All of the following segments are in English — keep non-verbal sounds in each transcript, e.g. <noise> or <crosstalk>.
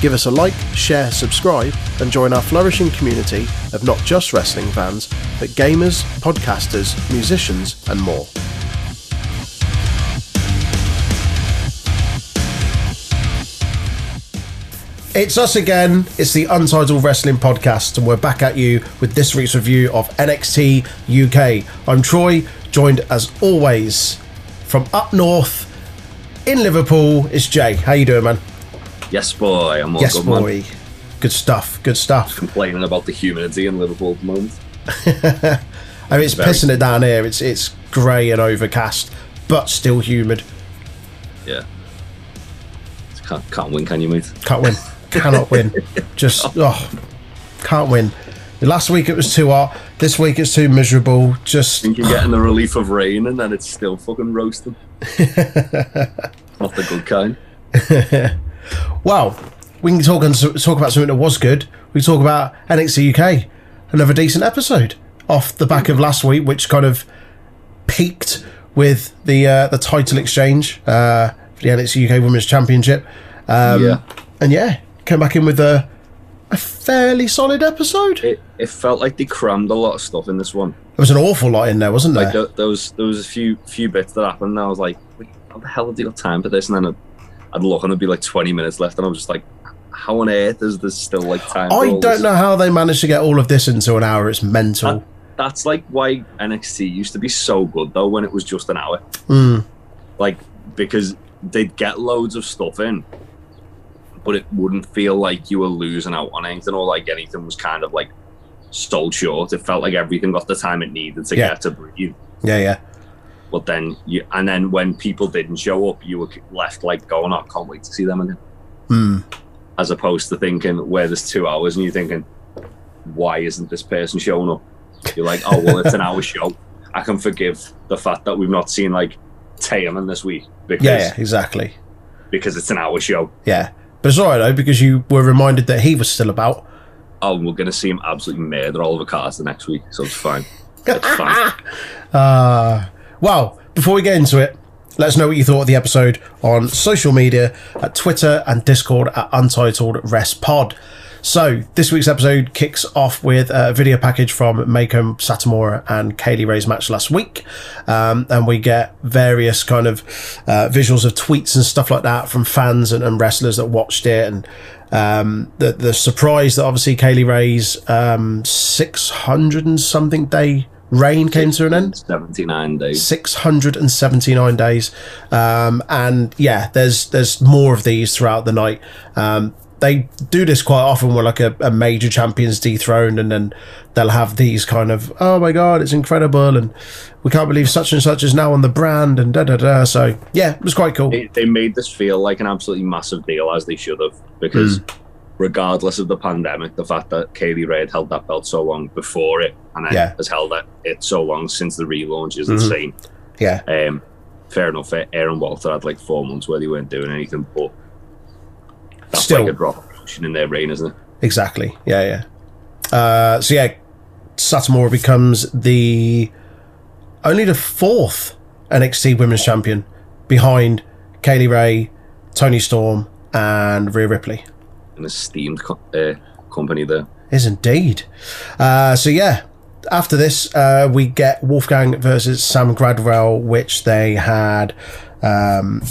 Give us a like, share, subscribe, and join our flourishing community of not just wrestling fans, but gamers, podcasters, musicians, and more. It's us again. It's the Untitled Wrestling Podcast, and we're back at you with this week's review of NXT UK. I'm Troy, joined as always from up north in Liverpool. It's Jay. How you doing, man? Yes, boy. I'm all yes, good, boy. man. Good stuff. Good stuff. Complaining about the humidity in Liverpool at the moment. <laughs> I mean, it's Very- pissing it down here. It's it's grey and overcast, but still humid. Yeah. Can't, can't win, can you, mate? Can't win. <laughs> Cannot win. Just oh. oh, can't win. Last week it was too hot. This week it's too miserable. Just think you're getting the relief of rain and then it's still fucking roasting. <laughs> Not the good kind. Well, we can talk and talk about something that was good. We talk about NXT UK. Another decent episode off the back of last week, which kind of peaked with the uh, the title exchange uh, for the NXT UK Women's Championship. Um, yeah. and yeah, came back in with a a fairly solid episode. It, it felt like they crammed a lot of stuff in this one. There was an awful lot in there, wasn't there? Like there, there was there was a few few bits that happened and I was like, "Wait, how the hell have they got time for this? And then I'd, look and there'd be like 20 minutes left and I was just like, how on earth is this still like time? I don't this? know how they managed to get all of this into an hour. It's mental. That's like why NXT used to be so good though when it was just an hour. Mm. like because they'd get loads of stuff in but it wouldn't feel like you were losing out on anything or like anything was kind of like sold short it felt like everything got the time it needed to Yeah. get to breathe Yeah, yeah. But then you and then when people didn't show up you were left like going oh, I can't wait to see them again Mm. as opposed to thinking where there's two hours and you're thinking why isn't this person showing up you're like oh well it's an hour show I can forgive the fact that we've not seen like Tatum this week because Yeah, yeah, exactly. because it's an hour show. Yeah. But it's alright though, because you were reminded that he was still about. Oh, we're going to see him absolutely murder cars the next week, so it's fine. <laughs> It's fine. Uh, well, before we get into it, let us know what you thought of the episode on social media at Twitter and Discord at Untitled Rest Pod. So, this week's episode kicks off with a video package from Meiko Satomura and Kay Lee Ray's match last week. Um, and we get various kind of uh, visuals of tweets and stuff like that from fans and, and wrestlers that watched it. And um, the, the surprise that obviously Kay Lee Ray's um, 600 and something day reign came to an end. 79 days. 679 days um, and yeah there's there's more of these throughout the night um, they do this quite often where like a, a major champion's dethroned and then they'll have these kind of oh my god it's incredible and we can't believe such and such is now on the brand and da da da so yeah it was quite cool They, they made this feel like an absolutely massive deal, as they should have, because Hmm. Regardless of the pandemic, the fact that Kay Lee Ray had held that belt so long before it and then Yeah. has held it, it so long since the relaunch is Mhm. insane. yeah Um, fair enough, Aaron Walter had like four months where they weren't doing anything, but that's Still. like a drop in their reign, isn't it? Exactly. Yeah, yeah. Uh, so yeah, Satomura becomes the only the fourth NXT Women's Champion behind Kay Lee Ray, Toni Storm, and Rhea Ripley. An esteemed co- uh, company there. Is indeed. Uh, so yeah, after this, uh, we get Wolfgang versus Sam Gradwell, which they had um,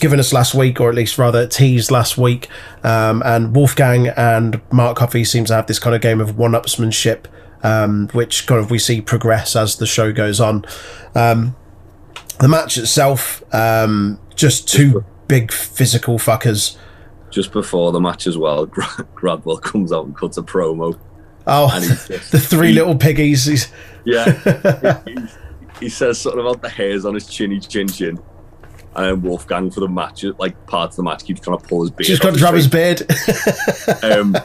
given us last week, or at least rather teased last week. Um, and Wolfgang and Mark Coffey seem to have this kind of game of one-upsmanship, um, which kind of we see progress as the show goes on. Um, the match itself, um, just two big physical fuckers. Just before the match as well, <laughs> Gradwell comes out and cuts a promo. Oh, <laughs> just- the three little piggies. He's- Yeah. <laughs> he, he says something about the hairs on his chinny chin chin. And then Wolfgang for the match, like part of the match, keeps trying to pull his beard. Off got to grab his beard. Um,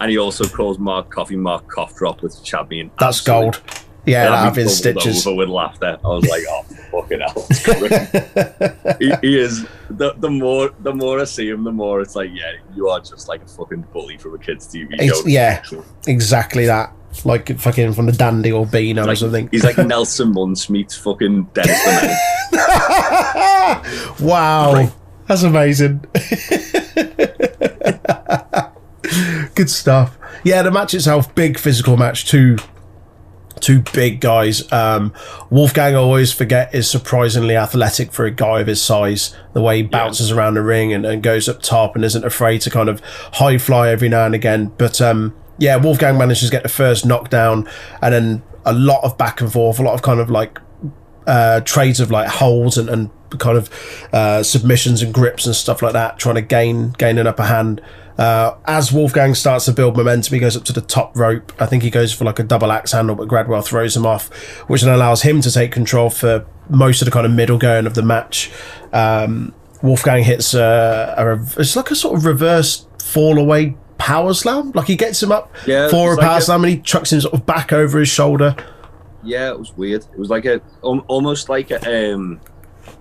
and he also calls Mark Coffey Mark Cough Drop with Chad being That's gold. Yeah, And that I'd have be his bubbled stitches. Over with laughter. I was like, oh fucking hell! <laughs> he, he is the, the more the more I see him, the more it's like, yeah, you are just like a fucking bully from a kids' TV show. yeah. Exactly that. Like fucking from the Dandy or Beano or something. He's like <laughs> Nelson Muntz meets fucking Dennis the Menace. <laughs> wow. Right. That's amazing. Good stuff. Yeah, the match itself, big physical match, two two big guys. Um, Wolfgang I always forget is surprisingly athletic for a guy of his size. The way he bounces around the ring and, and goes up top and isn't afraid to kind of high fly every now and again. But um, yeah, Wolfgang manages to get the first knockdown and then a lot of back and forth, a lot of kind of like uh, trades of like holds and, and kind of uh, submissions and grips and stuff like that, trying to gain gain an upper hand. Uh, as Wolfgang starts to build momentum, he goes up to the top rope. I think he goes for like a double axe handle, but Gradwell throws him off, which then allows him to take control for most of the kind of middle going of the match. Um, Wolfgang hits a, a, it's like a sort of reverse fall away power slam. Like he gets him up Yeah, for a like power a- slam and he chucks him sort of back over his shoulder. Yeah, it was weird. It was like a almost like a, um,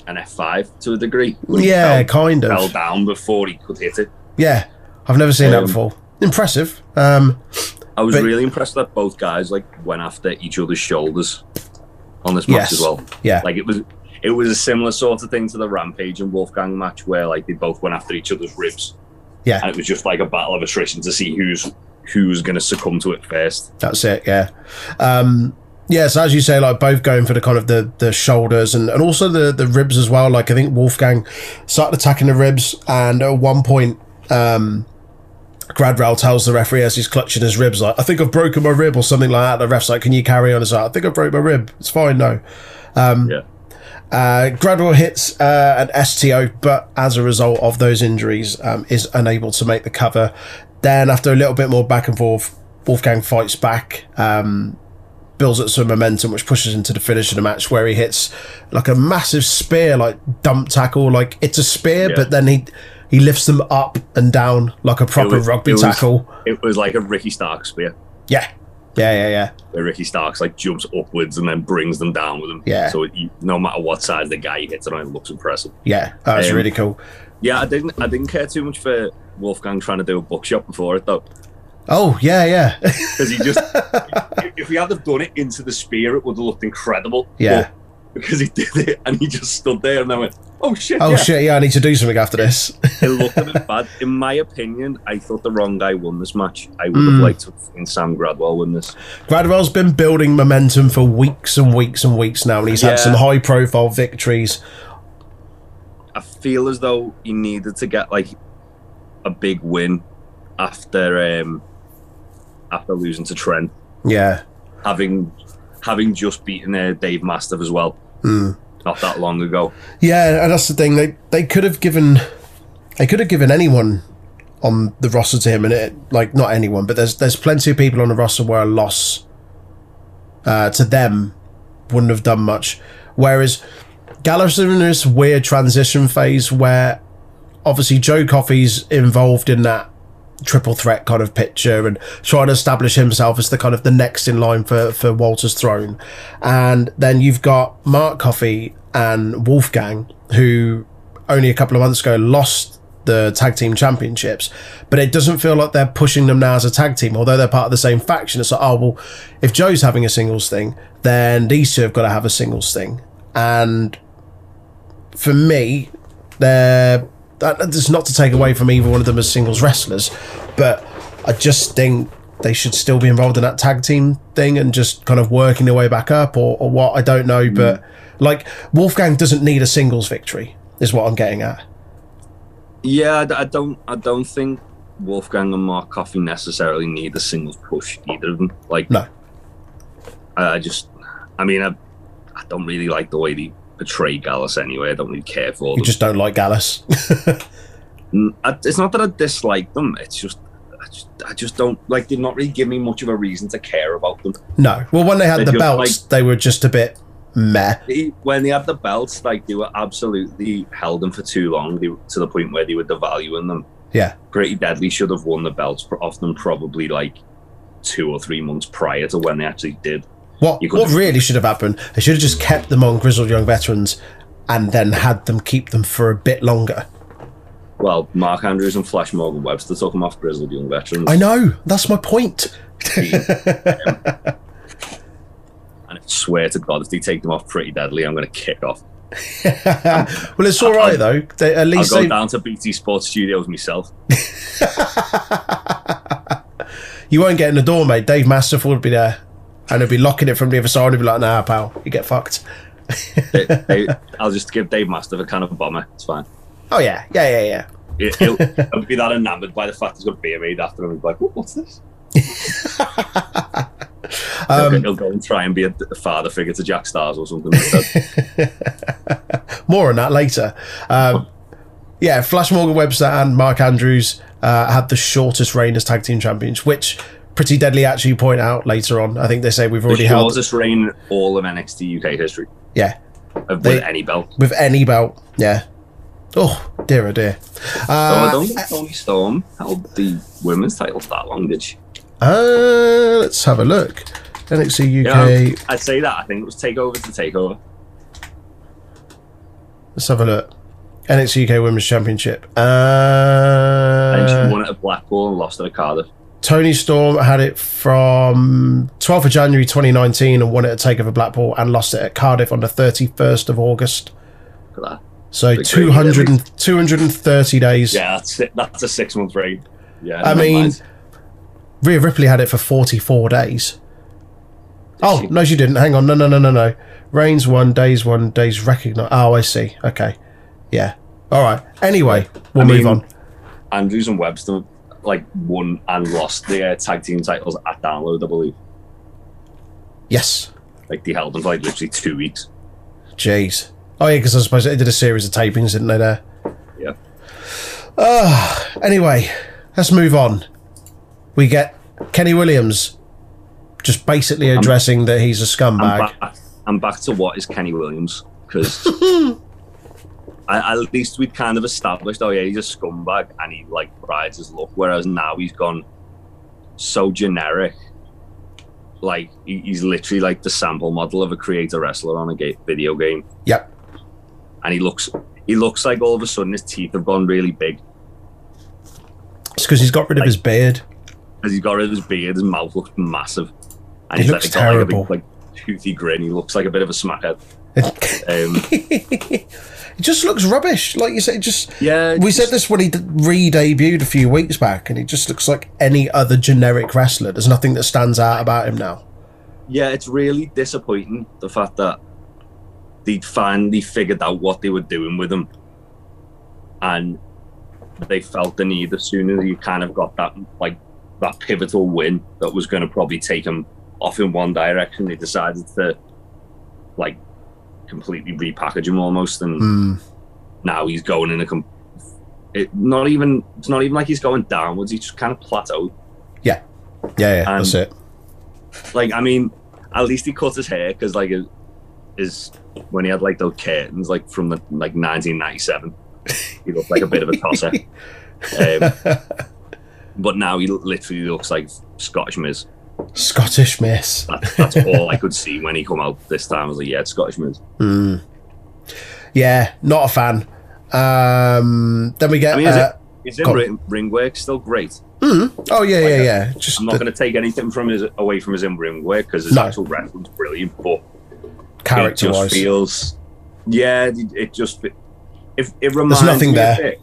an F five to a degree. Yeah, fell, kind of. fell down before he could hit it. Yeah, I've never seen that Um, before. Impressive. Um, I was But- really impressed that both guys like went after each other's shoulders on this match Yes. as well. yeah, Like it was it was a similar sort of thing to the Rampage and Wolfgang match where like they both went after each other's ribs. Yeah. And it was just like a battle of attrition to see who's who's gonna succumb to it first. that's it. Yeah, um, yeah. So as you say, like both going for the kind of the the shoulders and, and also the the ribs as well. Like I think Wolfgang started attacking the ribs, and at one point, um, Gradwell tells the referee as he's clutching his ribs, like I think I've broken my rib or something like that. The ref's like, "Can you carry on?" It's like, "I think I broke my rib. It's fine, no." yeah. Uh, Gradwell hits uh, an STO, but as a result of those injuries, um, is unable to make the cover. Then, after a little bit more back and forth, Wolfgang fights back, um, builds up some momentum, which pushes into the finish of the match, where he hits like a massive spear, like dump tackle, like it's a spear, Yeah. but then he he lifts them up and down like a proper was- rugby it was- tackle. It was like a Ricky Stark spear. Yeah, yeah, yeah, yeah. Where Ricky Starks like jumps upwards and then brings them down with him. Yeah. So you, no matter what side the guy hits it on, it looks impressive. Yeah, that was Um, really cool. Yeah, I didn't I didn't care too much for Wolfgang trying to do a buckshot before it though. Oh, yeah, yeah. Because he just <laughs> if he had have done it into the spear, it would have looked incredible. Yeah. But because he did it and he just stood there and I went, Oh shit, oh, yeah. shit, yeah, I need to do something after this. It looked a bit <laughs> bad. In my opinion, I thought the wrong guy won this match. I would Mm. have liked to have seen Sam Gradwell win this. Gradwell's been building momentum for weeks and weeks and weeks now, and he's Yeah. had some high profile victories. I feel as though he needed to get like a big win after um after losing to Trent, Yeah. having having just beaten uh, Dave Mastiff as well Mm. not that long ago. Yeah, and that's the thing. They they could have given they could have given anyone on the roster to him, and it like not anyone, but there's there's plenty of people on the roster where a loss uh, to them wouldn't have done much. Whereas Gallus is in this weird transition phase where obviously Joe Coffey's involved in that triple threat kind of picture and trying to establish himself as the kind of the next in line for, for Walter's throne. And then you've got Mark Coffey and Wolfgang, who only a couple of months ago lost the tag team championships, but it doesn't feel like they're pushing them now as a tag team, although they're part of the same faction. It's like, oh, well, if Joe's having a singles thing, then these two have got to have a singles thing. And for me, they're that, that's not to take away from either one of them as singles wrestlers, but I just think they should still be involved in that tag team thing and just kind of working their way back up or, or what I don't know. Mm. But like Wolfgang doesn't need a singles victory, is what I'm getting at. Yeah, I don't I don't think Wolfgang and Mark Coffey necessarily need a singles push either of them. Like No. I I just I mean I I don't really like the way they portray Gallus anyway. I don't really care for You them. just don't like Gallus. <laughs> It's not that I dislike them. It's just I just I just don't like. They've not really given me much of a reason to care about them. no. Well, when they had They the belts, they were just a bit meh. When they had the belts, like they were absolutely held them for too long they, to the point where they were devaluing them. Yeah. Pretty Deadly should have won the belts off them probably like two or three months prior to when they actually did. What what really should have happened? They should have just kept them on grizzled young veterans, and then had them keep them for a bit longer. Well, Mark Andrews and Flash Morgan Webster took them off grizzled young veterans. I know that's my point. <laughs> and I swear to God, if they take them off Pretty Deadly, I'm going to kick off. <laughs> well, it's all right though. They, at least I'll go they, down to BT Sports Studios myself. <laughs> you won't get in the door, mate. Dave Masterful would be there, and he'll be locking it from the other side. He'll be like, "Nah, pal, you get fucked." <laughs> I'll just give Dave Master a kind of bomber. It's fine. Oh yeah, yeah, yeah, yeah. He- He'll, <laughs> he'll be that enamoured by the fact he's got beer made after him. He's like, what's this? <laughs> Um, he'll, he'll go and try and be a, a father figure to Jack Starz or something. Like that. More on that later. Um, yeah, Flash Morgan Webster and Mark Andrews uh, had the shortest reign as tag team champions, which Pretty Deadly actually point out later on. I think they say we've the already held shortest reign all of NXT UK history yeah of They- with any belt. with any belt. Yeah. Oh dear, oh dear. So I Uh, don't think Toni Storm held the women's titles that long, did she? uh, let's have a look. NXT UK. Yeah, I'd say that. I think it was takeover to takeover. Let's have a look. NXT UK Women's Championship. And she Uh, won it at Blackpool and lost it at Cardiff. Toni Storm had it from 12th of January 2019 and won it at Takeover Blackpool and lost it at Cardiff on the 31st of August. Look at that. So 200 and, 230 days. Yeah, that's it. That's a six month reign. Yeah, I mean, mind. Rhea Ripley had it for 44 days. Oh, she? no, she didn't. Hang on. No, no, no, no, no. Reigns one, days one, days recognized. Oh, I see. Okay. Yeah. All right. Anyway, we'll I move mean- on. Andrews and Webster like won and lost the uh, tag team titles at Download, I believe. Yes. Like they held them for like literally two weeks. Jeez. Oh, yeah, because I suppose they did a series of tapings, didn't they, there? Yeah. Uh, anyway, let's move on. We get Kenny Williams just basically addressing that he's a I'm scumbag. back. I'm back to what is Kenny Williams because <laughs> at least we'd kind of established, oh yeah, he's a scumbag and he like rides his luck. Whereas now he's gone so generic, like he, he's literally like the sample model of a creator wrestler on a ga- video game, Yep. and he looks he looks like all of a sudden his teeth have gone really big It's because he's got rid of his beard. as he's got rid of his beard, his mouth looks massive, and He he's looks like, got like a terrible. big like toothy grin. He looks like a bit of a smackhead. <laughs> Um, <laughs> it just looks rubbish. Like you said, it just. yeah, We just- said this when he re debuted a few weeks back, and he just looks like any other generic wrestler. There's nothing that stands out about him now. yeah, it's really disappointing the fact that they finally figured out what they were doing with him, and they felt the need as soon as you kind of got that like that pivotal win that was going to probably take him off in one direction. They decided to like completely repackage him almost, and Hmm. now he's going in a com- it not even it's not even like he's going downwards. He's just kind of plateaued. Yeah, yeah, And- that's it. like I mean, at least he cut his hair because like his, his when he had like those curtains like from the like 1997, he looked like a bit of a tosser. <laughs> um, but now he literally looks like Scottish Miz. Scottish Miz. That, that's all I could see when he come out this time. I was like, yeah, it's Scottish Miz. Hmm. Yeah, not a fan. Um, then we get. I mean, is uh, His in ring, ring work still great. hmm. Oh yeah, yeah, Like, yeah. Just I'm not the going to take anything from his away from his in ring work because his No. actual wrestling's brilliant, but character it just feels yeah it, it just if it reminds nothing me a there.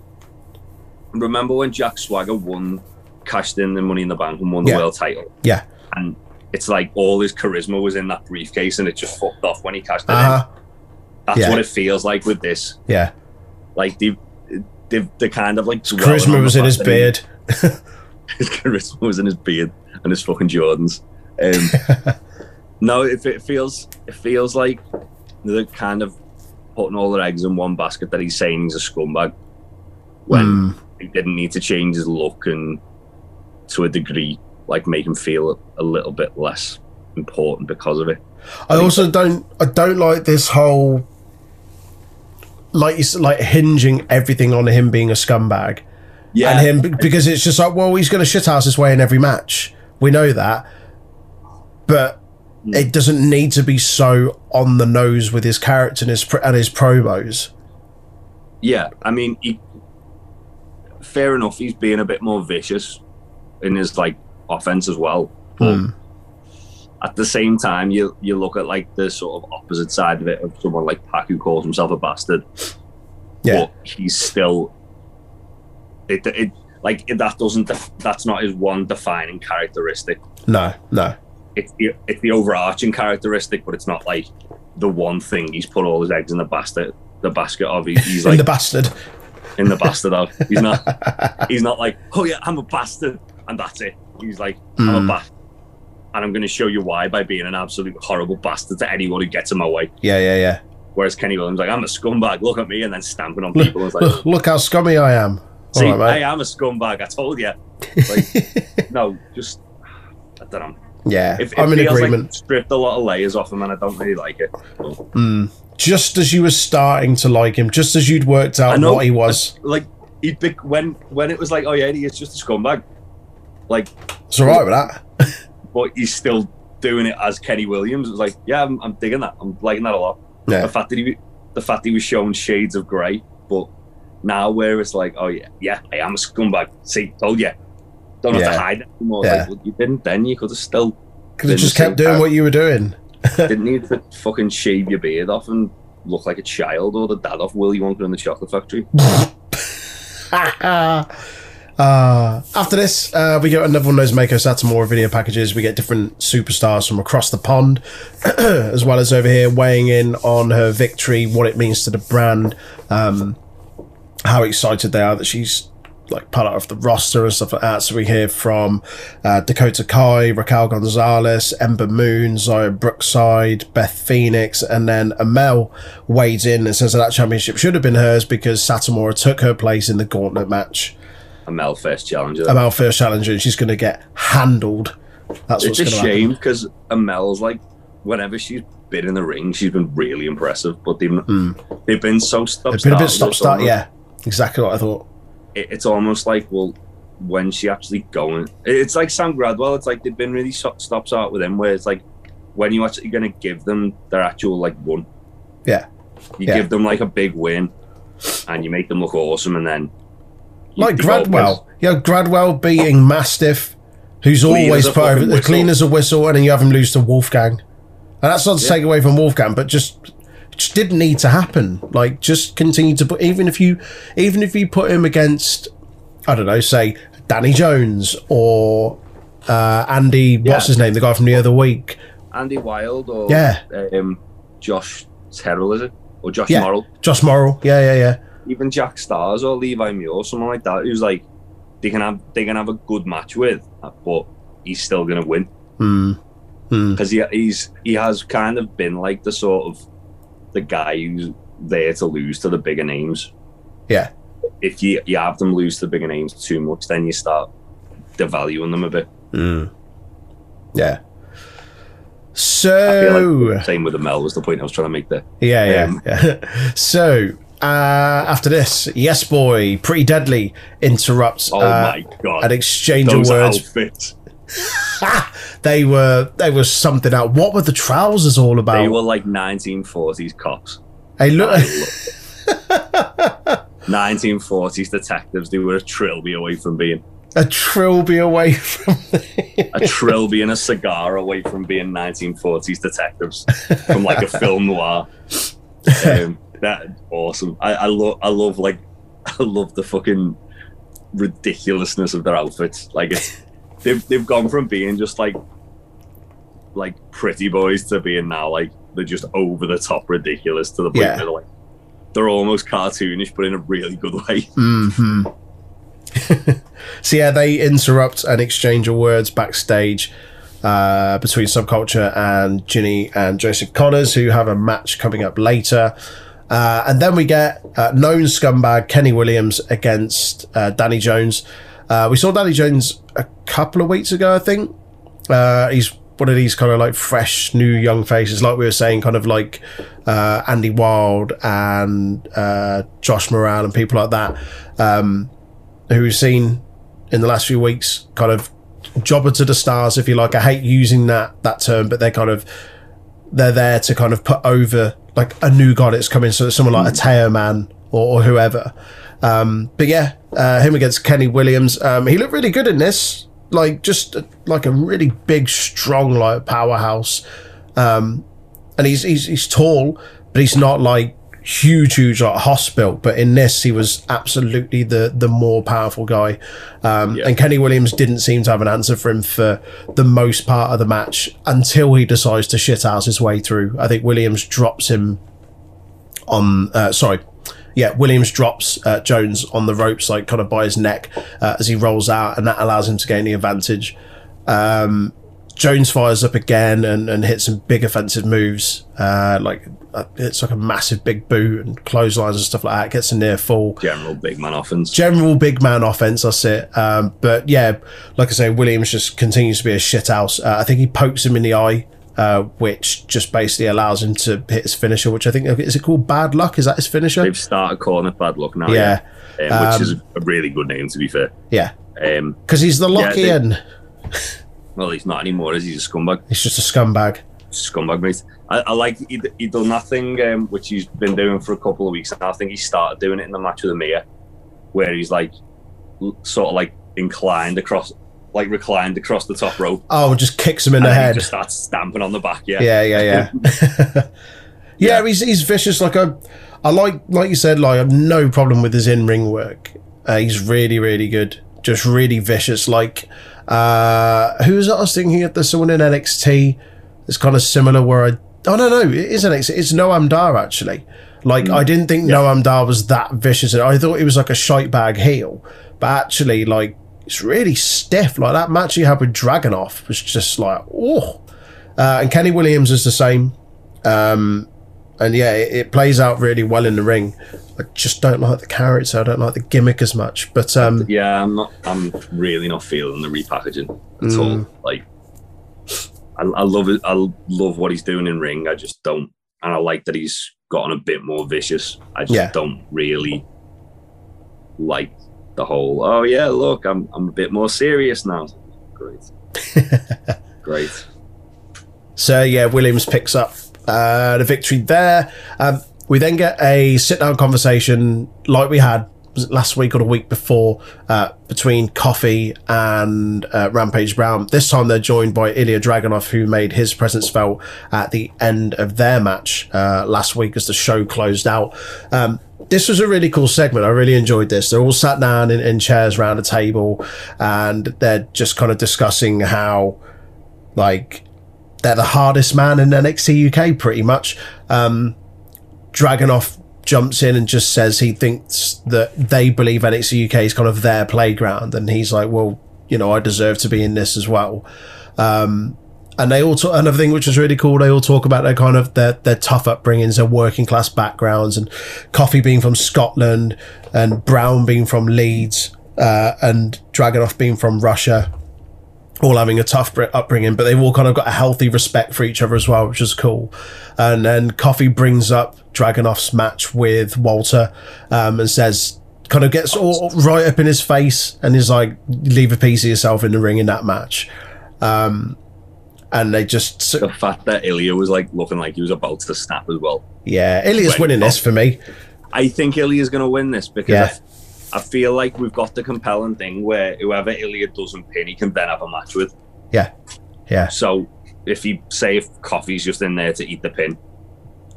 remember when jack swagger won cashed in the money in the bank and won the Yeah. world title Yeah. And it's like all his charisma was in that briefcase and it just fucked off when he cashed it Uh in that's yeah. what it feels like with this Yeah. like the the the kind of like dwelling Charisma was in his fact that he- beard. <laughs> his charisma was in his beard and his fucking Jordans. Um, <laughs> no, if it feels it feels like they're kind of putting all their eggs in one basket that he's saying he's a scumbag when Hmm. he didn't need to change his look and to a degree like make him feel a little bit less important because of it. I also don't. I don't like this whole. Like like hinging everything on him being a scumbag, Yeah, and him because it's just like, well, he's going to shithouse his way in every match. We know that, but Hmm. it doesn't need to be so on the nose with his character and his pr- and his promos. Yeah, I mean, he, fair enough. He's being a bit more vicious in his like offense as well. But Hmm. at the same time, you you look at like the sort of opposite side of it of someone like Pac who calls himself a bastard, Yeah, but he's still it it like that doesn't def- that's not his one defining characteristic. no, no, It's the, it's the overarching characteristic, but it's not like the one thing he's put all his eggs in the basket the basket of. He, he's <laughs> in like the bastard. in the bastard of. He's not. <laughs> He's not like, oh yeah, I'm a bastard, and that's it. He's like, I'm a Mm. bastard, and I'm going to show you why by being an absolute horrible bastard to anyone who gets in my way. Yeah, yeah, yeah. Whereas Kenny Williams, like, I'm a scumbag. Look at me, and then stamping on people. It's like, Look, look how scummy I am. see, right. I am a scumbag. I told you. Like, <laughs> no, just I don't know. Yeah, If, it I'm in agreement. Like stripped a lot of layers off him, and I don't really like it. Mm. Just as you were starting to like him, just as you'd worked out know. what he was, Like he'd be, when when it was like, oh yeah, he's just a scumbag. Like it's all right with that. <laughs> but he's still doing it as Kenny Williams. It was like, yeah, I'm, I'm digging that. I'm liking that a lot. Yeah. The fact that he, the fact he was showing shades of grey, but now where it's like, oh yeah, yeah, I am a scumbag. See, told you. Don't have Yeah. to hide anymore. Yeah. Like, well, you didn't then. You could have still could have just kept doing guy. what you were doing. <laughs> didn't need to fucking shave your beard off and look like a child or the dad of Willy Wonka in the Chocolate Factory. <laughs> Uh, after this, uh, we get another one of those Meiko Satomura video packages. We get different superstars from across the pond, <clears throat> as well as over here weighing in on her victory, what it means to the brand, um, how excited they are that she's like part of the roster and stuff like that. So we hear from uh, Dakota Kai, Raquel Gonzalez, Ember Moon, Xia Brookside, Beth Phoenix, and then Amale wades in and says that, that championship should have been hers because Satomura took her place in the gauntlet match. Amale First challenger. Amale first challenger and she's going to get handled. That's it's a shame because Amale's like, whenever she's been in the ring, she's been really impressive. But they've hmm. they've been so stop. It's been a bit stop start. yeah. Exactly what I thought. It, it's almost like well, when she actually going, it's like Sam Gradwell. It's like they've been really stop start with him, where it's like when you actually going to give them their actual like one. Yeah. You Yeah. give them like a big win, and you make them look awesome, and then Like you Gradwell. Yeah, Gradwell beating Mastiff, who's Clean always put the clean as a whistle, and then you have him lose to Wolfgang. And that's not to Yeah. take away from Wolfgang, but just just didn't need to happen. Like just continue to put even if you even if you put him against I don't know, say Danny Jones or uh, Andy what's his name, the guy from the other week. Andy Wild or Yeah. um, Josh Terrell is it or Josh Yeah. Morrell? Josh Morrell. Yeah, yeah, yeah. Even Jack Starz or Levi Muir, someone like that, who's like they can have they can have a good match with, but he's still gonna win Hmm. Hmm. because he he's he has kind of been like the sort of the guy who's there to lose to the bigger names. Yeah. If you you have them lose to the bigger names too much, then you start devaluing them a bit. Hmm. Yeah. I feel So like same with the Mel was the point I was trying to make there. Yeah, yeah. Um, yeah. <laughs> so uh, after this, yes, boy, pretty deadly interrupts Oh uh, my god, an exchange of words. outfits! They were they were something out. What were the trousers all about? They were like 1940s cops. Hey, look. 1940s <laughs> detectives. They were a trilby away from being a trilby away from a trilby and a cigar away from being 1940s detectives from like a film noir. <laughs> Um, that awesome. I, I love. I love like. <laughs> I love the fucking ridiculousness of their outfits. Like it's <laughs> they've they've gone from being just like like pretty boys to being now like they're just over the top ridiculous to the point Yeah. where they're like they're almost cartoonish but in a really good way. <laughs> hmm so yeah, they interrupt an exchange of words backstage uh, between Subculture and Jinny and Joseph Conners, who have a match coming up later. Uh, and then we get uh, known scumbag Kenny Williams against uh, Danny Jones. Uh, we saw Danny Jones a couple of weeks ago, I think. Uh, he's one of these kind of like fresh new young faces, like we were saying, kind of like uh, Andy Wild and Josh Morrell and people like that, um, who we've seen in the last few weeks, kind of jobber to the stars, if you like. I hate using that that term, but they're kind of they're there to kind of put over like a new god that's coming, so someone like a Teoman or, or whoever. Um, but yeah, uh, him against Kenny Williams. Um, he looked really good in this. Like just like a really big, strong, like powerhouse. Um, and he's he's he's tall, but he's not like huge, huge like Hoss built. But in this, he was absolutely the the more powerful guy. Um, Yeah. And Kenny Williams didn't seem to have an answer for him for the most part of the match until he decides to shit out his way through. I think Williams drops him on. Uh, sorry. Yeah, Williams drops uh, Jones on the ropes, like kind of by his neck uh, as he rolls out, and that allows him to gain the advantage. Um, Jones fires up again and, and hits some big offensive moves. Uh, like uh, it's like a massive big boot and clotheslines and stuff like that. Gets a near fall. General big man offense. General big man offense. That's it. Um, but yeah, like I say, Williams just continues to be a shithouse. Uh, I think he pokes him in the eye, uh, which just basically allows him to hit his finisher. Which I think is it called Bad Luck? Is that his finisher? They've started calling it bad luck now. Yeah. Yeah. Um, which Um, is a really good name to be fair. Yeah, Um, because he's the lucky they- and well, he's not anymore, is he? He's a scumbag. he's just a scumbag. Scumbag, mate. I, I like he, he done that thing um, which he's been doing for a couple of weeks. now. I think he started doing it in the match with Amir, where he's like sort of like inclined across, like reclined across the top rope. Oh, just kicks him in the then he head. just starts stamping on the back. Yeah. yeah, yeah, yeah. <laughs> <laughs> yeah, Yeah. he's he's vicious. Like I, I like like you said. Like I have no problem with his in ring work. Uh, he's really really good. Just really vicious. Like uh, who was it I was thinking of? There's someone in NXT that's kind of similar. Where I oh no no it is NXT. It's Noam Dar actually. Like I didn't think Noam Dar was that vicious. I thought he was like a shite bag heel, but actually like it's really stiff. Like that match he had with Dragunov was just like oh. Uh, and Kenny Williams is the same. Um, and yeah, it, it plays out really well in the ring. I just don't like the character. I don't like the gimmick as much. But um, Yeah, I'm not. I'm really not feeling the repackaging at Mm. all. Like, I, I love it. I love what he's doing in ring. I just don't, and I like that he's gotten a bit more vicious. I just Yeah. don't really like the whole. Oh yeah, look, I'm I'm a bit more serious now. Great, <laughs> great. so yeah, Williams picks up uh, the victory there. Um, we then get a sit down conversation like we had last week or the week before uh, between Coffey and uh, Rampage Brown. This time they're joined by Ilya Dragunov, who made his presence felt at the end of their match uh, last week as the show closed out. Um, this was a really cool segment. I really enjoyed this. They're all sat down in, in chairs around a table and they're just kind of discussing how, like, they're the hardest man in NXT UK pretty much. Um, Dragunov jumps in and just says he thinks that they believe NXT UK is kind of their playground, and he's like, well, you know, I deserve to be in this as well. Um, and they all talk, another thing which was really cool. They all talk about their kind of their their tough upbringings, their working class backgrounds, and Coffey being from Scotland, and Brown being from Leeds, uh, and Dragunov being from Russia all having a tough upbringing, but they've all kind of got a healthy respect for each other as well, which is cool. And then Coffey brings up Dragunov's match with Walter um, and says, kind of gets all right up in his face and is like, leave a piece of yourself in the ring in that match. Um, and they just, The fact that Ilya was like looking like he was about to snap as well. yeah, Ilya's winning this for me. I think Ilya's going to win this because Yeah. I, feel like we've got the compelling thing where whoever Ilya doesn't pin, he can then have a match with. Yeah. Yeah. So if you say if Coffey's just in there to eat the pin,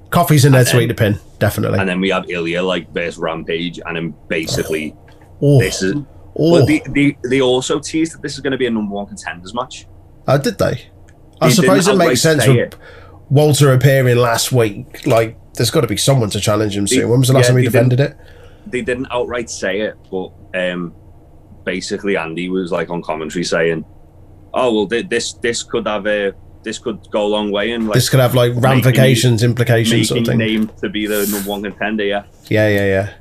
Coffey's in there to eat the pin, definitely. and then we have Ilya like versus Rampage, and then basically Oh, oh. this is. oh. But they, they, they also teased that this is going to be a number one contenders match. Oh, did they? I They suppose it makes sense with it. Walter appearing last week. Like, there's got to be someone to challenge him soon. When was the last yeah, time he defended it? They didn't outright say it, but um, basically Andy was like on commentary saying, "Oh well, thi- this this could have a this could go a long way and like This could have like making ramifications, implications, sort making of name to be the number one contender." Yeah, Yeah, yeah, yeah.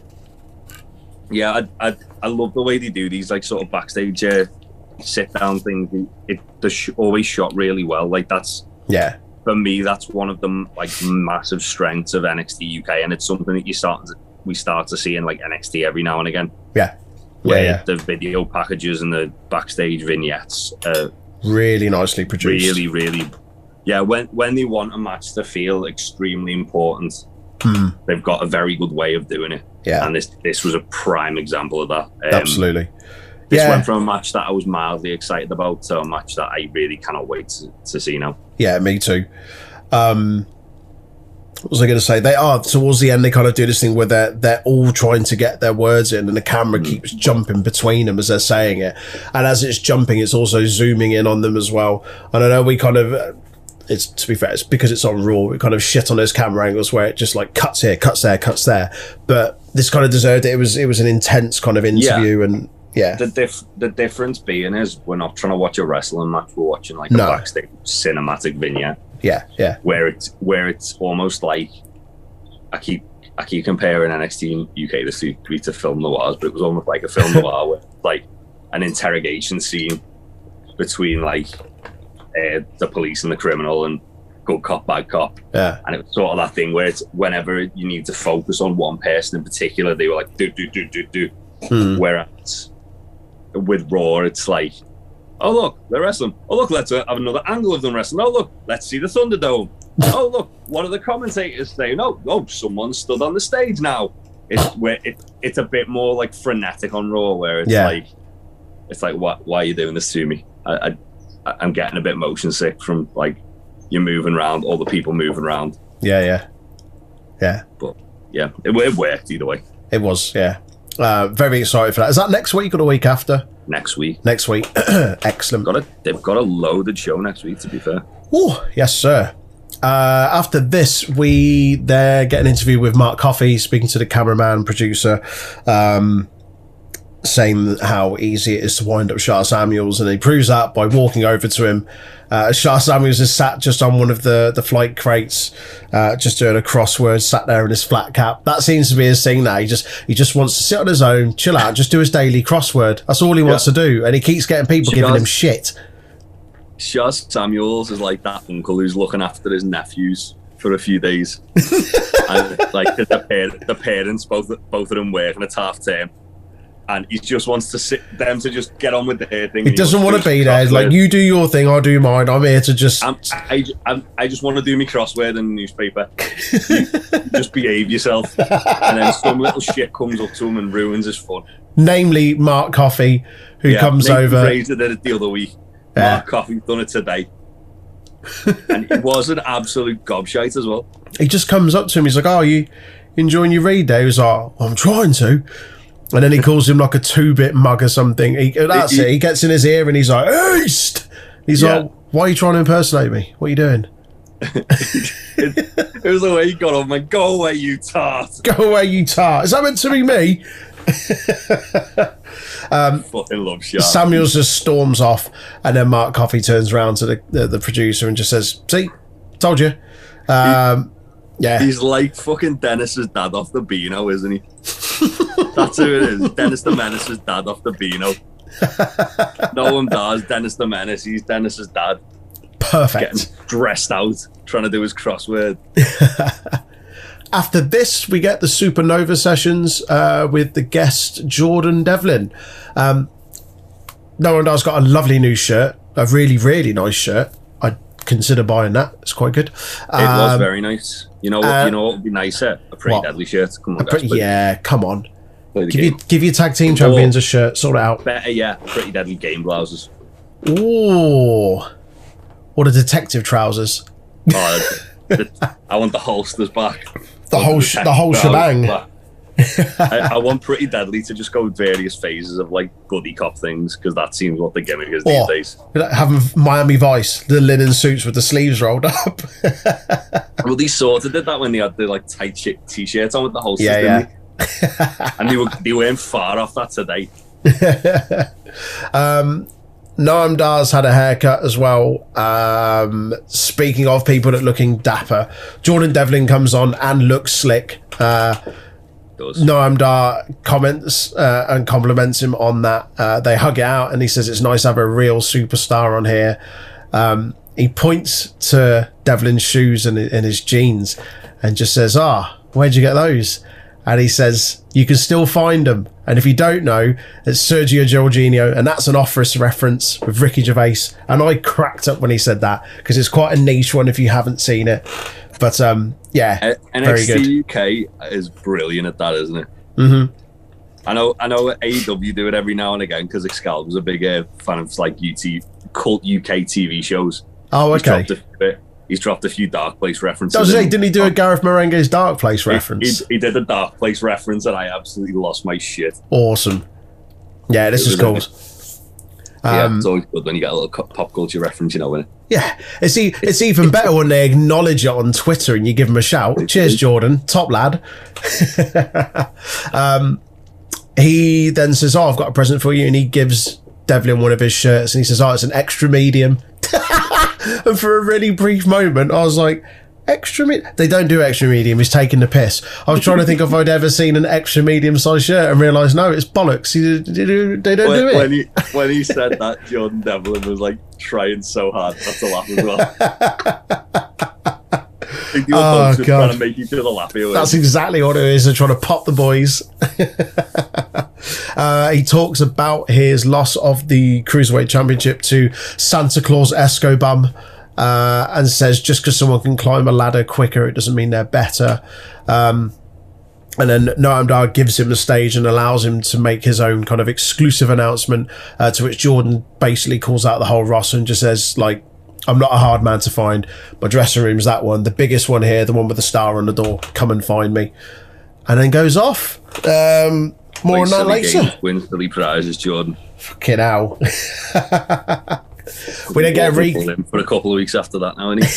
yeah. I, I I love the way they do these like sort of backstage uh, sit down things. It, it sh- always shot really well. Like that's Yeah. for me, that's one of the like massive strengths of NXT UK, and it's something that you start to, we start to see in like NXT every now and again. Yeah. Yeah, Where yeah. the video packages and the backstage vignettes are Really nicely produced. really, really, yeah. When when they want a match to feel extremely important, Hmm. they've got a very good way of doing it, Yeah. and this this was a prime example of that. Um, Absolutely. This Yeah. went from a match that I was mildly excited about to a match that I really cannot wait to, to see now. Yeah, me too. Um, what was I going to say? They are towards the end. They kind of do this thing where they're they're all trying to get their words in, and the camera mm. keeps jumping between them as they're saying it. And as it's jumping, it's also zooming in on them as well. And I know we kind of. It's to be fair, it's because it's on Raw. We kind of shit on those camera angles where it just like cuts here, cuts there, cuts there. But this kind of deserved it. It was it was an intense kind of interview, and yeah, The diff- the difference being is we're not trying to watch a wrestling match. We're watching like No. a backstage cinematic vignette yeah, yeah, where it's where it's almost like I keep I keep comparing NXT UK this week to film noirs, but it was almost like a film <laughs> noir with like an interrogation scene between like uh, the police and the criminal and good cop bad cop. Yeah, and it was sort of that thing where it's whenever you need to focus on one person in particular they were like do do do do do. Hmm. whereas with raw it's like oh look they're wrestling oh look let's have another angle of them wrestling oh look let's see the thunderdome oh look what are the commentators saying oh oh someone stood on the stage now it's where it, it's a bit more like frenetic on raw where it's Yeah. like it's like what why are you doing this to me I, I i'm getting a bit motion sick from like you're moving around all the people moving around yeah, yeah, yeah. But yeah, it, it worked either way. It was, yeah. Uh, very excited for that. Is that next week or the week after? Next week, Next week. <clears throat> Excellent. got a they've got a loaded show next week. To be fair, Oh, yes, sir. Uh, after this, we there get an interview with Mark Coffey, speaking to the cameraman producer, um, saying how easy it is to wind up Sha Samuels, and he proves that by walking over to him. Uh, Sha Samuels is sat just on one of the the flight crates, uh, just doing a crossword, sat there in his flat cap. That seems to be his thing now. He just he just wants to sit on his own, chill out, just do his daily crossword. That's all he wants to do, and he keeps getting people She giving does. him shit. Shah Samuels is like that uncle who's looking after his nephews for a few days, <laughs> and like the, the parents both both of them working it's half term, and he just wants to sit them to just get on with their thing. He doesn't want to be there. Like you do your thing, I'll do mine. I'm here to just I'm, I, I, I just want to do my crossword in the newspaper. <laughs> Just behave yourself, and then some little shit comes up to him and ruins his fun. namely Mark Coffey, who Yeah, comes Nathan over. Frazer did it the other week. Yeah. Mark Coffey's done it today. <laughs> and it was an absolute gobshite as well. He just comes up to him. He's like, "Oh, you enjoying your read day?" He's like, "Oh, "I'm trying to." And then he calls him like a two-bit mug or something. He, that's He- it. He gets in his ear and he's like, "East." He's Yeah. like, "Why are you trying to impersonate me? What are you doing? <laughs> It was the way he got on, like, go away, you tart. Go away, you tart." Is that meant to be me? <laughs> Fucking love Sharp. Samuels just storms off, and then Mark Coffey turns around to the, the, the producer and just says, "See, told you." Um, yeah, He's like fucking Dennis's dad off the Beano, isn't he? <laughs> That's who it is. Dennis the Menace's dad off the Beano. <laughs> no one does. Dennis the Menace. He's Dennis's dad. perfect. Getting dressed out, trying to do his crossword. <laughs> After this, we get the Supernova sessions uh, with the guest Jordan Devlin. Um, no one does got a lovely new shirt, a really, really nice shirt. I'd consider buying that. It's quite good. It was Um, very nice. You know what? uh, you know what would be nicer? A pretty what? deadly shirt. Come on, guys. yeah, come on. Give game. you give your tag team champions a shirt, sort it out. Better, yeah. Pretty deadly game blouses. Ooh. Or the detective trousers. Oh, I want the holsters back. <laughs> The whole sh- the whole shebang. I, I want Pretty Deadly to just go various phases of like goody cop things because that seems what the gimmick is these days. Having Miami Vice, the linen suits with the sleeves rolled up. <laughs> Well, they sort of did that when they had the like tight shit t-shirts on with the whole Yeah, they? <laughs> and they were they weren't far off that today. <laughs> Noam Dar's had a haircut as well. Um, speaking of people that looking dapper, Jordan Devlin comes on and looks slick. Uh, Noam Dar comments uh, and compliments him on that. Uh, they hug it out, and he says it's nice to have a real superstar on here. Um, he points to Devlin's shoes and, and his jeans, and just says, "Ah, where'd you get those?" And he says, "You can still find them." And if you don't know, it's Sergio Jorginho, and that's an Office reference with Ricky Gervais. And I cracked up when he said that because it's quite a niche one if you haven't seen it. But um, yeah, very good. NXT UK is brilliant at that, isn't it? Mm-hmm. I know, I know. AEW do it every now and again because Excalibur's a big uh, fan of like UT cult UK TV shows. Oh, He's okay. dropped a bit. He's dropped a few Dark Place references. Does he? Didn't he do a Garth Marenghi's Dark Place reference? He, he did a Dark Place reference, and I absolutely lost my shit. Awesome. Yeah, this is cool. Yeah, Um, it's always good when you get a little pop culture reference, you know. When Yeah, it's e- it's even better when they acknowledge it on Twitter and you give them a shout. Cheers, Jordan, top lad. <laughs> um, he then says, "Oh, I've got a present for you," and he gives Devlin one of his shirts, and he says, "Oh, it's an extra medium." <laughs> and for a really brief moment, I was like. Extra me- They don't do extra medium. He's taking the piss. I was trying to think if I'd ever seen an extra medium size shirt and realised no, it's bollocks. They do- they don't do it. when he when he said that, Jordan Devlin was like trying so hard not to laugh as well. I <laughs> think they were Oh, God. trying to make each other laugh. It That's exactly what it is. They're trying to pop the boys. <laughs> uh, he talks about his loss of the Cruiserweight Championship to Santos Escobar uh, and says just because someone can climb a ladder quicker, it doesn't mean they're better. Um, and then Noam Dar gives him the stage and allows him to make his own kind of exclusive announcement, uh, to which Jordan basically calls out the whole roster and just says, like, I'm not a hard man to find. My dressing room's that one, the biggest one here, the one with the star on the door. Come and find me. And then goes off. Um, more on that later. games, win silly prizes, Jordan. Fucking hell. <laughs> we don't get a re- for a couple of weeks after that now, and he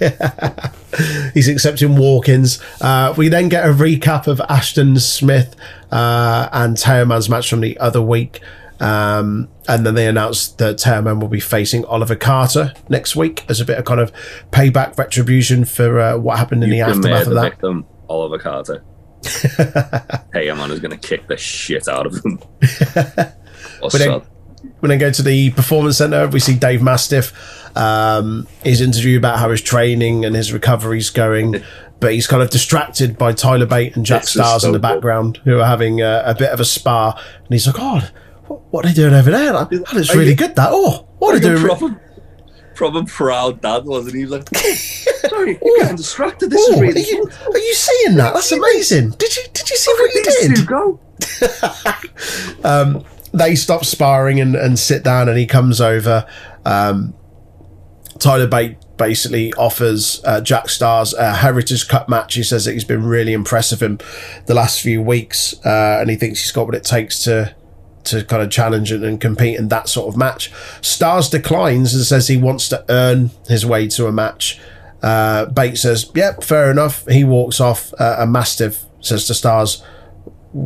<laughs> <laughs> He's accepting walk-ins. Uh, we then get a recap of Ashton Smith uh, and Teoman's match from the other week. Um, and then they announced that Teoman will be facing Oliver Carter next week as a bit of kind of payback retribution for uh, what happened in the can aftermath of that. victim Oliver Carter. <laughs> hey, man is going to kick the shit out of him. Or But then- sod. We I go to the performance center. We see Dave Mastiff. Um, his interview about how his training and his recovery's going, but he's kind of distracted by Tyler Bate and Jack Starz in so the cool. background, who are having a, a bit of a spar. And he's like, "God, what, what are they doing over there? That, that is really you- good. That oh, what are they doing? proper, proper proud dad, wasn't he? He was like, <laughs> sorry, you're getting distracted. This Oh, is are really you, are you seeing that? That's amazing. Did you did you see what you did? go. <laughs> they stop sparring and, and sit down and he comes over um, tyler bate basically offers uh, Jack Starz a heritage cup match he says that he's been really impressive him the last few weeks uh, and he thinks he's got what it takes to to kind of challenge and, and compete in that sort of match Starz declines and says he wants to earn his way to a match uh, Bate says, "Yep, fair enough." He walks off. Uh, and Mastiff says to Starz,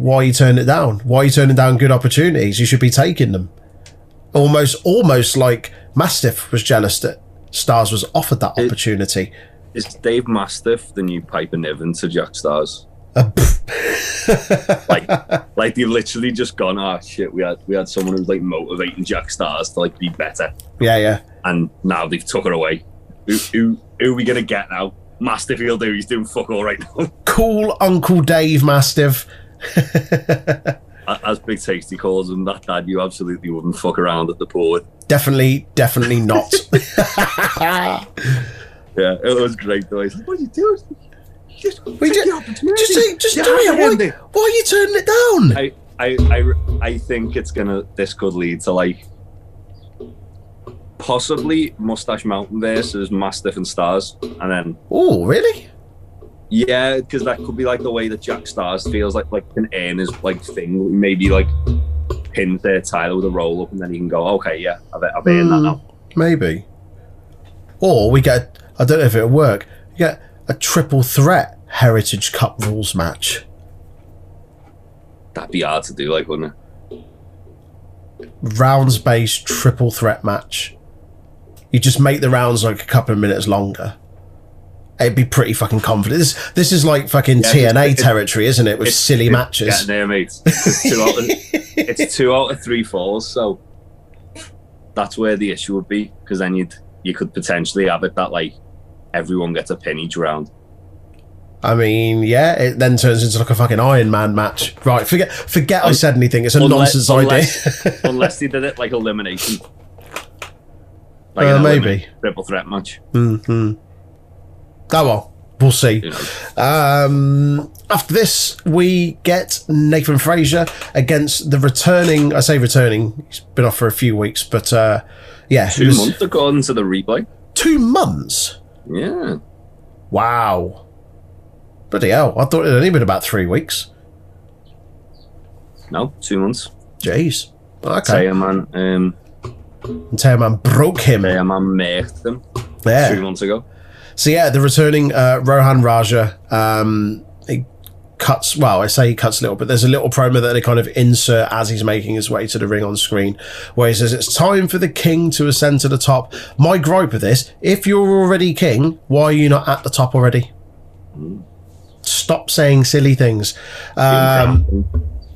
why are you turning it down? Why are you turning down good opportunities? You should be taking them. Almost, almost like Mastiff was jealous that Starz was offered that It- opportunity. Is Dave Mastiff the new Piper Niven to Jack Starz? <laughs> Like, like they've literally just gone, ah, shit. We had we had someone who's like motivating Jack Starz to like be better, yeah, yeah. and now they've took her away. Who who, who are we gonna get now? Mastiff he'll do. He's doing fuck all right now. Cool Uncle Dave Mastiff. <laughs> As Big Tasty calls him, that dad you absolutely wouldn't fuck around at the with. Definitely, definitely not. <laughs> <laughs> Yeah, it was great though. Like, what are you doing? Just We take ju- the opportunity. just say, just You do it. Why, why are you turning it down? I, I, I, I think it's gonna. This could lead to like possibly Mustache Mountain versus Mastiff and Starz, and then Oh, really? Yeah, because that could be like the way that Jack Starz feels like like can earn his like thing. Maybe like pin there Tyler with a roll up, and then he can go, okay, yeah, I've, I've earned that Hmm. now. Maybe. Or we get, I don't know if it'll work, you get a triple threat Heritage Cup rules match. That'd be hard to do, like, wouldn't it? rounds based triple threat match. You just make the rounds like a couple of minutes longer. It'd be pretty fucking confident. This this is like fucking Yeah, TNA it's- territory, isn't it? With It's- silly it's matches. Mate. It's two, out of, <laughs> it's two out of three falls, so that's where the issue would be. Because then you'd you could potentially have it that like everyone gets a pin each round. I mean, yeah, it then turns into like a fucking Iron Man match. Right, forget forget I said anything. It's a unless- nonsense unless- idea. <laughs> Unless they did it like elimination. Like Uh, maybe. triple threat match. hmm Oh well, we'll see. You know. Um, after this, we get Nathan Frazer against the returning. I say returning. He's been off for a few weeks, but uh, yeah, Two was- months according to the replay. Two months. Yeah. Wow. Bloody hell! I thought it had only been about three weeks. No, two months. Jeez. Okay. Teoman, um, Teoman broke him. Teoman murked them Yeah. two months ago. So yeah, the returning uh, Rohan Raja, um, he cuts. Well, I say he cuts a little, but there's a little promo that they kind of insert as he's making his way to the ring on screen, where he says, "It's time for the king to ascend to the top." My gripe with this: if you're already king, why are you not at the top already? Stop saying silly things. Um,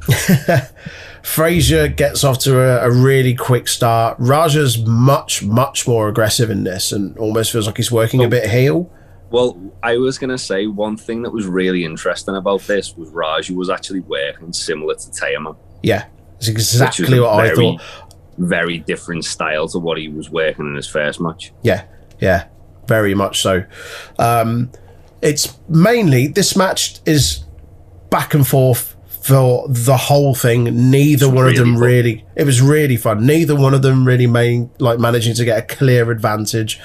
<laughs> Frazer gets off to a, a really quick start. Raja's much, much more aggressive in this and almost feels like he's working a bit heel. Well, I was gonna say one thing that was really interesting about this was Raja was actually working similar to Teoman, Yeah, it's exactly what I thought. Very different style to what he was working in his first match. Yeah, yeah, very much so. Um, it's mainly this match is back and forth for the whole thing. Neither one of them really fun. really. It was really fun. Neither one of them really main like managing to get a clear advantage.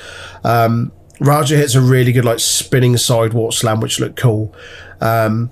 Um, Raja hits a really good like spinning sidewalk slam, which looked cool. Um,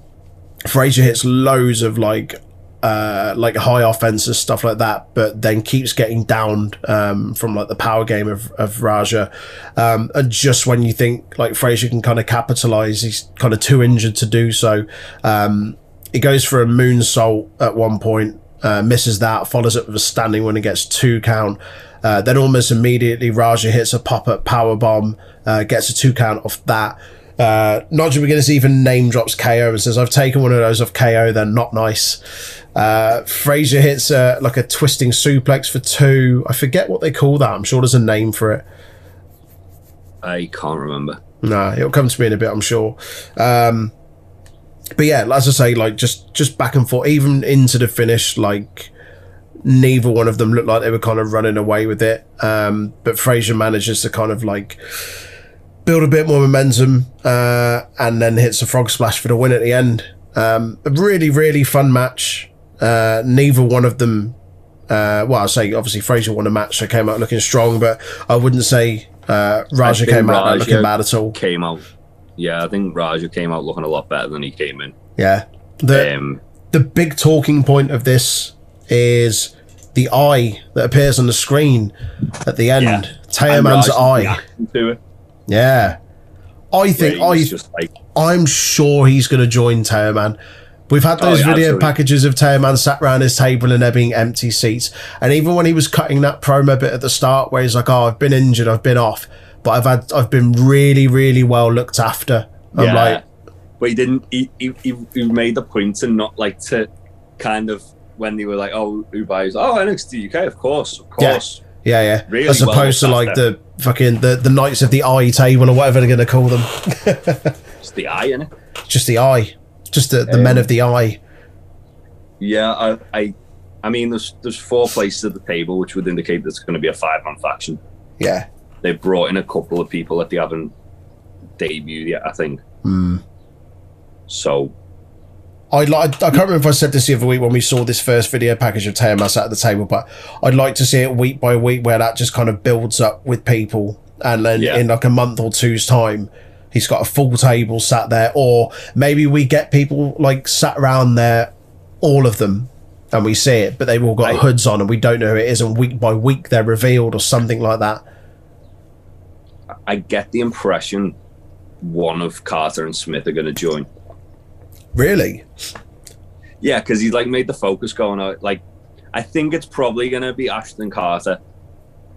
Frazer hits loads of like uh, like high offenses stuff like that, but then keeps getting downed um, from like the power game of, of Raja. Um, and just when you think like Frazer can kind of capitalize, he's kind of too injured to do so. Um, he goes for a moonsault at one point, uh, misses that, follows up with a standing one and gets two count. Uh, then almost immediately Raja hits a pop up power bomb, uh, gets a two count off that. Uh, Nigel McGuinness even name drops KO and says, I've taken one of those off KO, they're not nice. Uh, Frazer hits uh, like a twisting suplex for two. I forget what they call that. I'm sure there's a name for it. I can't remember. No, it'll come to me in a bit, I'm sure. Um, but yeah, as I say, like just just back and forth, even into the finish. Like neither one of them looked like they were kind of running away with it. Um, but Frazer manages to kind of like build a bit more momentum, uh, and then hits a frog splash for the win at the end. Um, a really really fun match. Uh, neither one of them. Uh, well, I say obviously Frazer won a match, so came out looking strong, but I wouldn't say uh, Raja came out Raja- looking bad at all. Came out. Yeah, I think Raja came out looking a lot better than he came in. Yeah. The Um, the big talking point of this is the eye that appears on the screen at the end. Yeah. Teoman's eye. Yeah. I think he I just like- I'm sure he's going to join Teoman. We've had Oh, those yeah, video absolutely. packages of Teoman sat around his table and there being empty seats. And even when he was cutting that promo bit at the start, where he's like, "Oh, I've been injured, I've been off, but I've had, I've been really, really well looked after." I'm yeah. like, but he didn't. He, he, he, he made the point to not like to kind of when they were like, "Oh, who buys? Oh, NXT UK, of course, of course." yeah, yeah. Really As well opposed to like after. the fucking the the Knights of the Eye table or whatever they're going to call them. <laughs> It's the eye in it. Just the Eye, just the, the men of the Eye. Yeah, I, I, I mean, there's there's four places at the table, which would indicate there's going to be a five man faction. Yeah. They brought in a couple of people that they haven't debuted yet, I think. Hmm. So I'd like. I can't remember if I said this the other week when we saw this first video package of Teoman's at the table, but I'd like to see it week by week where that just kind of builds up with people, and then Yeah. in like a month or two's time, he's got a full table sat there, or maybe we get people like sat around there, all of them, and we see it, but they've all got hoods on, and we don't know who it is, and week by week they're revealed or something like that. I get the impression one of Carter and Smith are going to join. Really? Yeah, because he's like made the focus going out. Like, I think it's probably going to be Ashton Carter,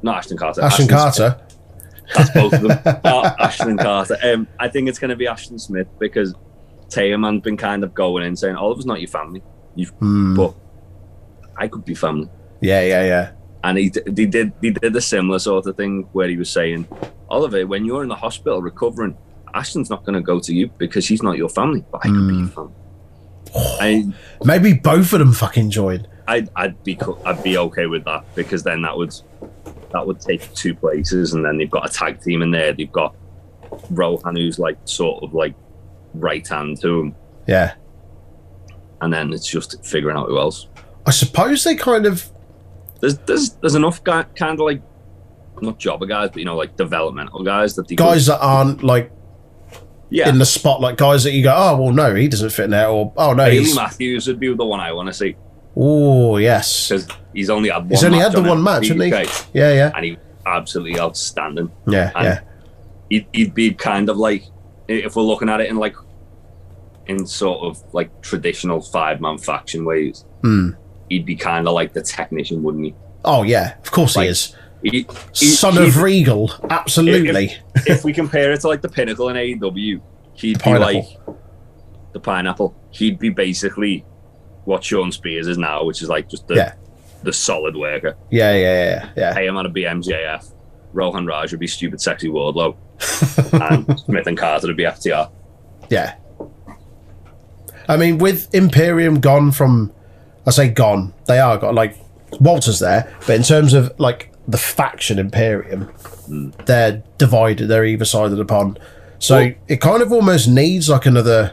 not Ashton Carter. Ashton Carter. That's both of them. <laughs> oh, Ashton Carter. Um, I think it's going to be Ashton Smith because Teoman's been kind of going in saying Oliver's not your family, You've, Hmm. but I could be family. Yeah, yeah, yeah. And he, he did he did a similar sort of thing where he was saying, Oliver, when you're in the hospital recovering, Ashton's not going to go to you because she's not your family, but I could be hmm. your family. I, <sighs> Maybe both of them fucking join. I'd, I'd be I'd be okay with that because then that would that would take two places, and then they've got a tag team in there. They've got Rohan, who's like sort of like right hand to him, Yeah. and then it's just figuring out who else. I suppose they kind of There's there's there's enough guy, kind of like not jobber guys, but you know like developmental guys that guys that aren't like yeah. in the spotlight, guys that you go, oh well, no, he doesn't fit in there, or oh no, Bailey he's Matthews would be the one I want to see oh yes, because he's only had one. he's only had the on one match, hasn't he? Yeah, yeah, And he absolutely outstanding. yeah, And yeah. he'd, he'd be kind of like if we're looking at it in like in sort of like traditional five man faction ways Hmm. he'd be kind of like the technician wouldn't he, Oh yeah, of course Like, he is. He, Son of Regal, absolutely. if we compare it to like the pinnacle in AEW he'd be like the pineapple he'd be basically what Shawn Spears is now which is like just the Yeah. the solid worker yeah, yeah, yeah, yeah. Hey, I'm gonna be MJF Rohan Raj would be stupid sexy Wardlow <laughs> and Smith and Carter would be FTR Yeah. I mean, with Imperium gone from, I say gone, they are gone. Like Walter's there, but in terms of like the faction Imperium, they're divided. They're either side of the pond. So Well- it kind of almost needs like another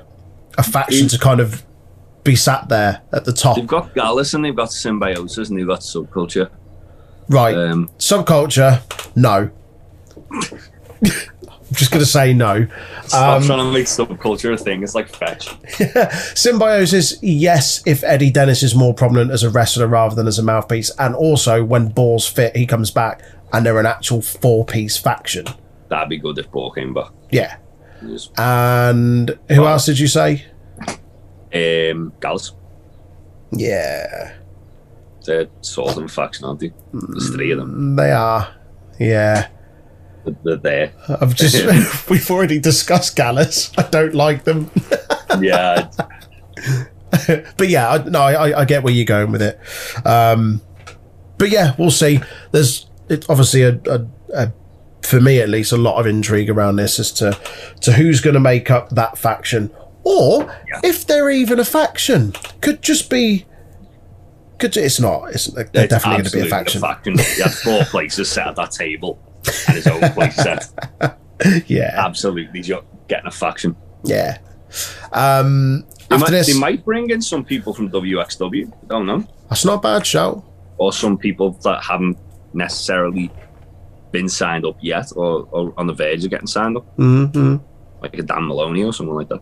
a faction Mm. to kind of be sat there at the top, They've got Gallus and they've got Symbiosis and they've got Subculture. right? Um, Subculture, no. <laughs> Just gonna say no. stop Um, trying to make Subculture a thing. It's like fetch. <laughs> Symbiosis, yes, if Eddie Dennis is more prominent as a wrestler rather than as a mouthpiece, and also when balls fit, he comes back and they're an actual four piece faction. That'd be good if Paul came back. Yeah. And who else did you say? Um, Gallus. Yeah, They're sort of faction, aren't they? There's three of them. they are. Yeah. They're- there. I've just, <laughs> <laughs> we've already discussed Gallus. I don't like them. <laughs> Yeah. but yeah, I, no, I, I get where you're going with it. Um, but yeah, we'll see. There's it's obviously a, a, a, for me at least, a lot of intrigue around this as to to who's going to make up that faction, or Yeah. if they're even a faction. Could just be. Could it's not. It's they're It's definitely going to be a faction. faction. He had four places set at that table and his own place set. Yeah, Absolutely getting a faction. yeah. Um, They might, this, they might bring in some people from WXW. I don't know. that's not a bad show. or some people that haven't necessarily been signed up yet or, or on the verge of getting signed up, hmm like a Dan Moloney or someone like that.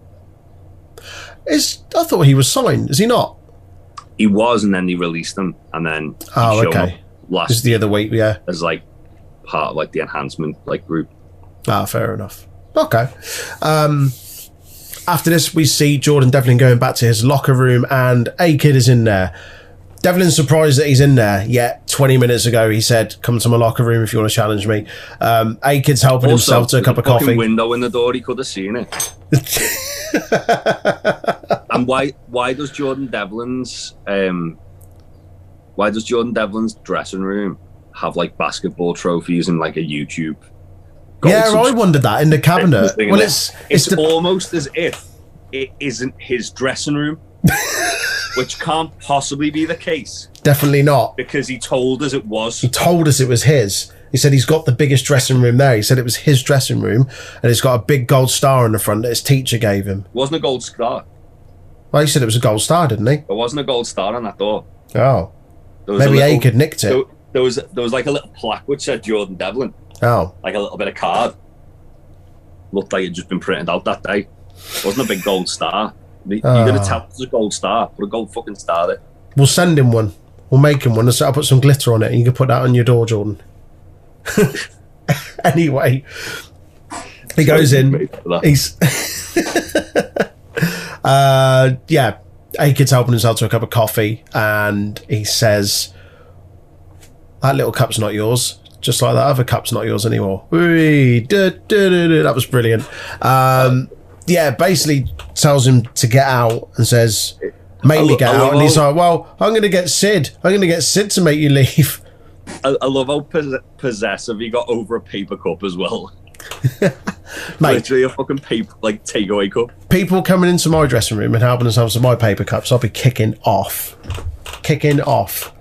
Is I thought he was signed. Is he not? He was, and then they released him, and then he Oh, showed okay. last is the other week. Yeah. as like part of like the enhancement like group. Ah, fair enough. Okay. Um, after this, we see Jordan Devlin going back to his locker room, and A Kid is in there. Devlin's surprised that he's in there. Yet, 20 minutes ago, he said, Come to my locker room if you want to challenge me. Um, A Kid's helping himself to a cup of coffee. window in the door, he could have seen it. <laughs> and why why does Jordan Devlin's um why does Jordan Devlin's dressing room have like basketball trophies and like a YouTube? yeah, I wondered that in the cabinet. thing Well, it's, it's, it's the, almost as if it isn't his dressing room, <laughs> which can't possibly be the case definitely not. because he told us it was. He told us it was his. He said he's got the biggest dressing room there. He said it was his dressing room, and it's got a big gold star on the front that his teacher gave him. It wasn't a gold star. Well, he said it was a gold star, didn't he? There wasn't a gold star on that door. Oh, There was a maybe little- A Kid nicked it. There, was there was like a little plaque which said Jordan Devlin, Oh, like a little bit of card. Looked like it just been printed out that day. It wasn't a big gold star. You're gonna tell us a gold star. Put a gold fucking star there. we'll send him one. We'll make him one. I'll put some glitter on it, and you can put that on your door, Jordan. <laughs> anyway, he goes in. He's <laughs> uh yeah. A kid's helping himself to a cup of coffee and he says That little cup's not yours. just like that other cup's not yours anymore. Duh, duh, duh, duh. That was brilliant. Um, yeah, basically tells him to get out and says, "Make I me get out." And he's like, "Well, I'm going to get Sid. I'm going to get Sid to make you leave." <laughs> I, I love how pos- possessive he got over a paper cup as well. <laughs> Mate, Literally a fucking paper like takeaway cup. people coming into my dressing room and helping themselves to my paper cups, I'll be kicking off, kicking off.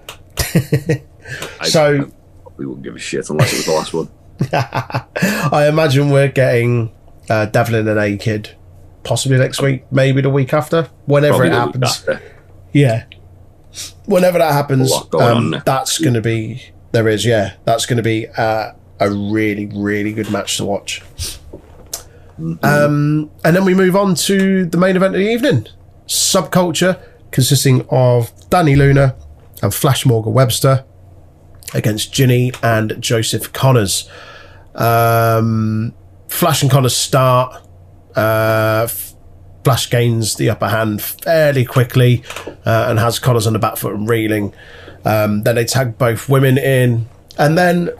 <laughs> I, So- we wouldn't give a shit unless it was the last one. <laughs> I imagine we're getting uh, Devlin and A Kid possibly next week, maybe the week after, whenever Probably it happens. Yeah. Whenever that happens, going um, that's going to be, there is, yeah, that's going to be uh, a really, really good match to watch. Mm-hmm. Um, and then we move on to the main event of the evening Subculture, consisting of Dani Luna and Flash Morgan Webster against Jinny and Joseph Conners. Um, Flash and Conners start. Uh, Flash gains the upper hand fairly quickly uh, and has Conners on the back foot and reeling. Um, then they tag both women in. And then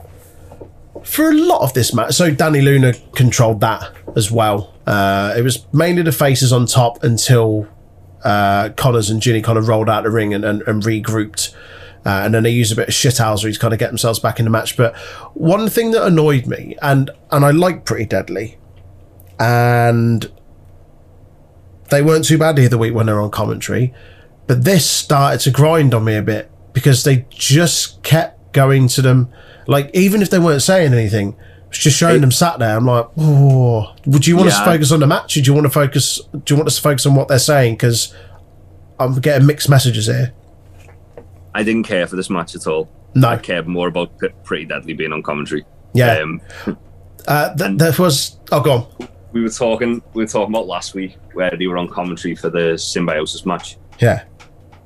for a lot of this match, so Dani Luna controlled that as well. Uh, it was mainly the faces on top until uh, Conners and Jinny kind of rolled out the ring and, and, and regrouped. Uh, and then they use a bit of shithousery to kind of get themselves back in the match. But one thing that annoyed me, and and I like Pretty Deadly, and they weren't too bad the other week when they were on commentary, but this started to grind on me a bit because they just kept going to them. Like even if they weren't saying anything, just showing them sat there. I'm like, oh, would you want us to focus on the match? Or do you want to focus? Do you want us to focus on what they're saying? Because I'm getting mixed messages here. I didn't care for this match at all. No. I cared more about Pretty Deadly being on commentary. Yeah. Um, <laughs> Uh, th- there was. Oh, go on. we were talking. We were talking about last week where they were on commentary for the symbiosis match, Yeah.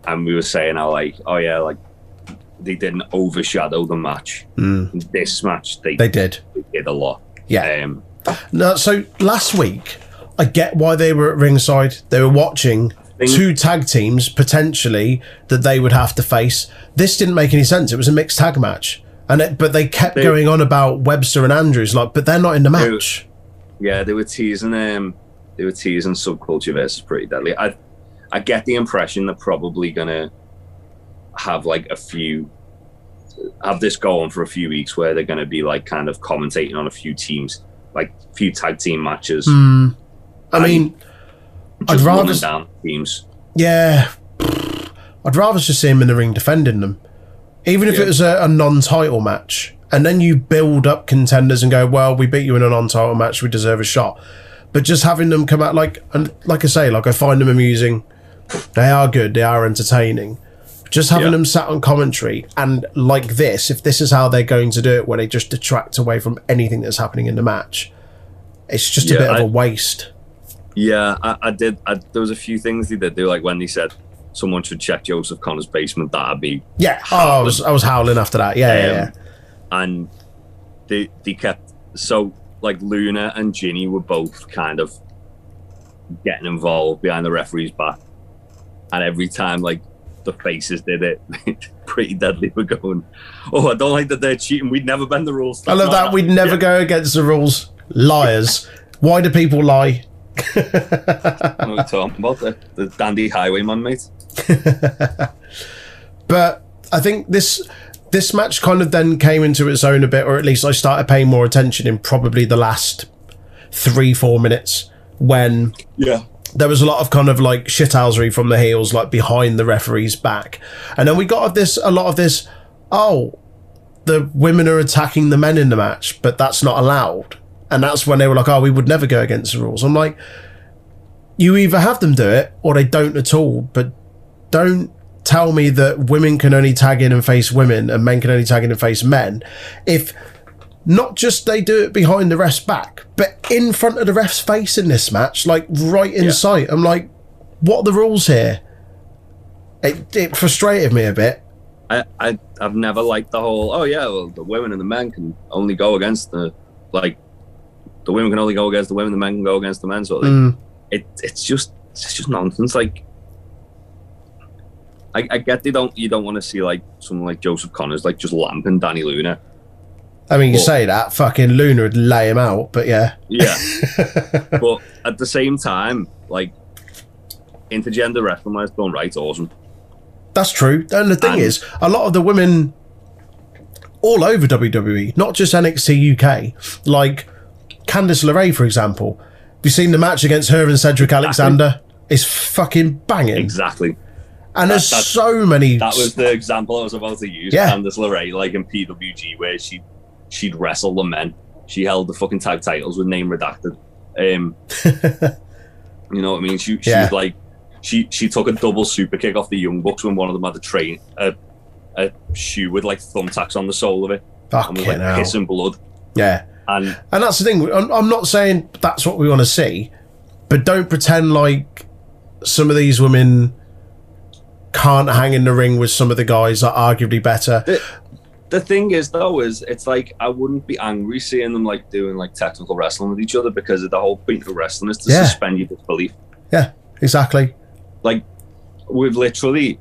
and we were saying how like, oh yeah, like they didn't overshadow the match. Mm, This match, they, they did. they did a lot. Yeah. Um, No, so last week, I get why they were at ringside. They were watching two tag teams potentially that they would have to face. This didn't make any sense. It was a mixed tag match, and it, but they kept They- going on about Webster and Andrews, like, but they're not in the match. yeah, they were teasing. Um, they were teasing subculture versus Pretty Deadly. I, I get the impression they're probably gonna have like a few, have this go on for a few weeks where they're gonna be like kind of commentating on a few teams, like a few tag team matches. Hmm. I And mean, I'd rather- down teams. yeah, I'd rather just see him in the ring defending them, even if Yeah. it was a, a non-title match, and then you build up contenders and go, "Well, we beat you in a non-title match, we deserve a shot." But just having them come out like, and like I say, like I find them amusing. They are good. They are entertaining. Just having Yeah. them sat on commentary and like this, if this is how they're going to do it, where they just detract away from anything that's happening in the match, it's just a Yeah, bit of a waste. Yeah, I, I did. I, there was a few things they did. Were like when they said someone should check Joseph Conner's basement. That'd be Yeah. Oh, I was I was howling after that. Yeah, yeah, Um, yeah. and they they kept so like Luna and Jinny were both kind of getting involved behind the referee's back, and every time like the faces did it, <laughs> pretty deadly We're going. Oh, I don't like that they're cheating. We'd never bend the rules. I love that. We'd never Yeah. go against the rules. Liars. Why do people lie? What are we talking about the, the dandy highwayman, mate. <laughs> But I think this this match kind of then came into its own a bit, or at least I started paying more attention in probably the last three, four minutes when Yeah, there was a lot of kind of like shithousery from the heels, like behind the referee's back. And then we got this a lot of this, oh, the women are attacking the men in the match, but that's not allowed. And that's when they were like, oh, we would never go against the rules. I'm like, you either have them do it or they don't at all, but don't tell me that women can only tag in and face women and men can only tag in and face men. If not just they do it behind the ref's back, but in front of the ref's face in this match, like right in Yeah. sight. I'm like, what are the rules here? It, it frustrated me a bit. I, I I've never liked the whole. Oh yeah, well the women and the men can only go against the like. The women can only go against the women. The men can go against the men. So Mm, it it's just it's just nonsense. Like, I, I get they don't you don't want to see like someone like Joseph Conners like just lamping Dani Luna. I mean, you Well- say that, fucking Luna would lay him out, but yeah. Yeah. <laughs> but at the same time, like intergender wrestling has done right, awesome. That's true. And the thing And- is, a lot of the women all over WWE, not just NXT UK, like Candice LeRae, for example. Have you seen the match against her and Cedric Alexander? It's fucking banging. Exactly. And there's that- so many. That was the example I was about to use. Yeah. Candice LeRae, like in PWG, where she she'd wrestle the men. She held the fucking tag titles with name redacted. Um, <laughs> you know what I mean? She, she Yeah. was like, she she took a double super kick off the Young Bucks when one of them had a train a, a shoe with like thumbtacks on the sole of it and was fucking like hell. pissing blood. Yeah. And And that's the thing. I'm, I'm not saying that's what we want to see, but don't pretend like some of these women can't hang in the ring with some of the guys that are arguably better. the thing is though is it's like I wouldn't be angry seeing them like doing like technical wrestling with each other because of the whole point of wrestling is to Yeah. suspend your disbelief. Yeah, exactly. like we've literally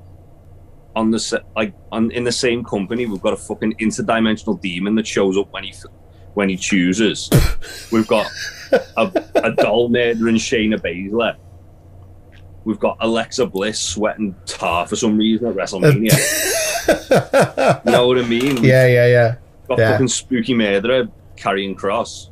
on the like on in the same company we've got a fucking interdimensional demon that shows up when he f- when he chooses we've got a, a doll murdering Shayna Baszler we've got Alexa Bliss sweating tar for some reason at WrestleMania <laughs> you know what I mean We've Yeah, yeah, yeah. got yeah. fucking spooky murderer carrying cross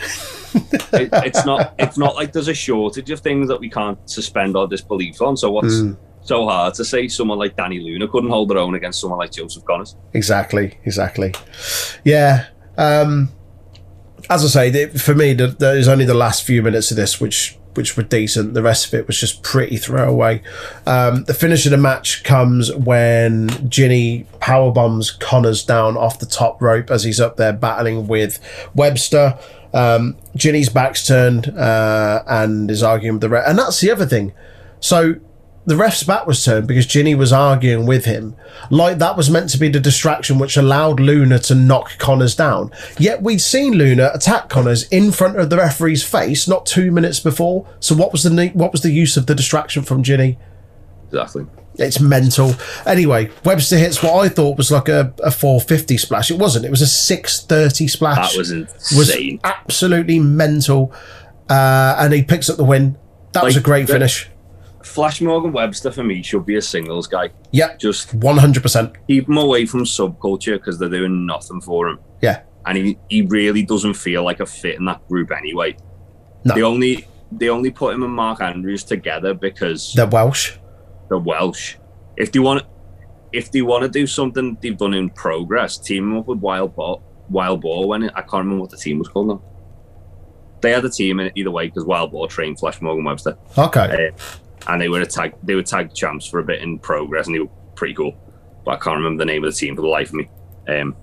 <laughs> it, it's not it's not like there's a shortage of things that we can't suspend our disbelief on so what's Mm, so hard to say someone like Dani Luna couldn't hold their own against someone like Joseph Conners. exactly, exactly. Yeah. Um, as I say, for me, th- there's only the last few minutes of this which which were decent. The rest of it was just pretty throwaway. Um, the finish of the match comes when Jinny power bombs Conners down off the top rope as he's up there battling with Webster. Um, Jinny's back's turned uh, and is arguing with the ref, and that's the other thing. So the ref's back was turned because Jinny was arguing with him. Like that was meant to be the distraction which allowed Luna to knock Conners down. Yet we'd seen Luna attack Conners in front of the referee's face not two minutes before. So what was the what was the use of the distraction from Jinny? Exactly. It's mental. Anyway, Webster hits what I thought was like a, a 450 splash. It wasn't. It was a 630 splash. That was was insane. absolutely mental. Uh, and he picks up the win. That was a great finish. Flash Morgan Webster for me should be a singles guy. Yeah, Just 100%. keep him away from subculture because they're doing nothing for him. Yeah. And he, he really doesn't feel like a fit in that group anyway. No. They only they only put him and Mark Andrews together because They're Welsh. they're Welsh. If they want if they want to do something they've done in progress, team up with Wild Boar Wild Boar when it, I can't remember what the team was called now. They had a team in either way because Wild Boar trained Flash Morgan Webster. Okay. Uh, and they were a tag they were tag champs for a bit in progress and they were pretty cool. But I can't remember the name of the team for the life of me. Um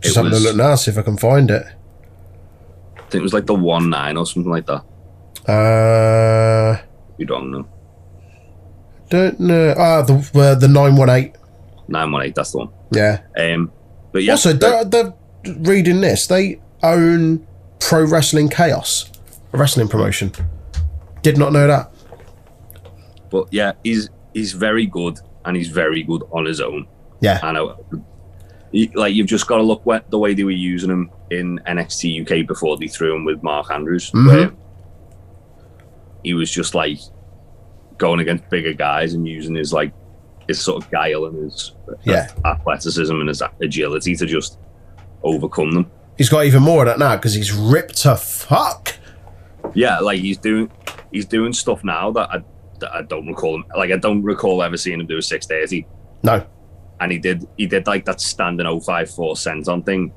Just having was- a look now, see if I can find it. I think it was like the one nine or something like that. Uh, You don't know. don't know. Ah, the uh, the nine one eight. Nine one eight, that's the one. Yeah. Um but yeah also, the- they're, they're reading this. They own Pro Wrestling Chaos, a wrestling promotion. Did not know that. but yeah, he's he's very good and he's very good on his own. Yeah. I know. Like you've just got to look at the way they were using him in NXT UK before they threw him with Mark Andrews, Mhm. where he was just like going against bigger guys and using his like his sort of guile and his Yeah. athleticism and his agility to just overcome them. He's got even more of that now because he's ripped to fuck. Yeah, like he's doing he's doing stuff now that I that I don't recall him like I don't recall ever seeing him do a six thirty. No. And he did he did like that standing 054 cent on thing.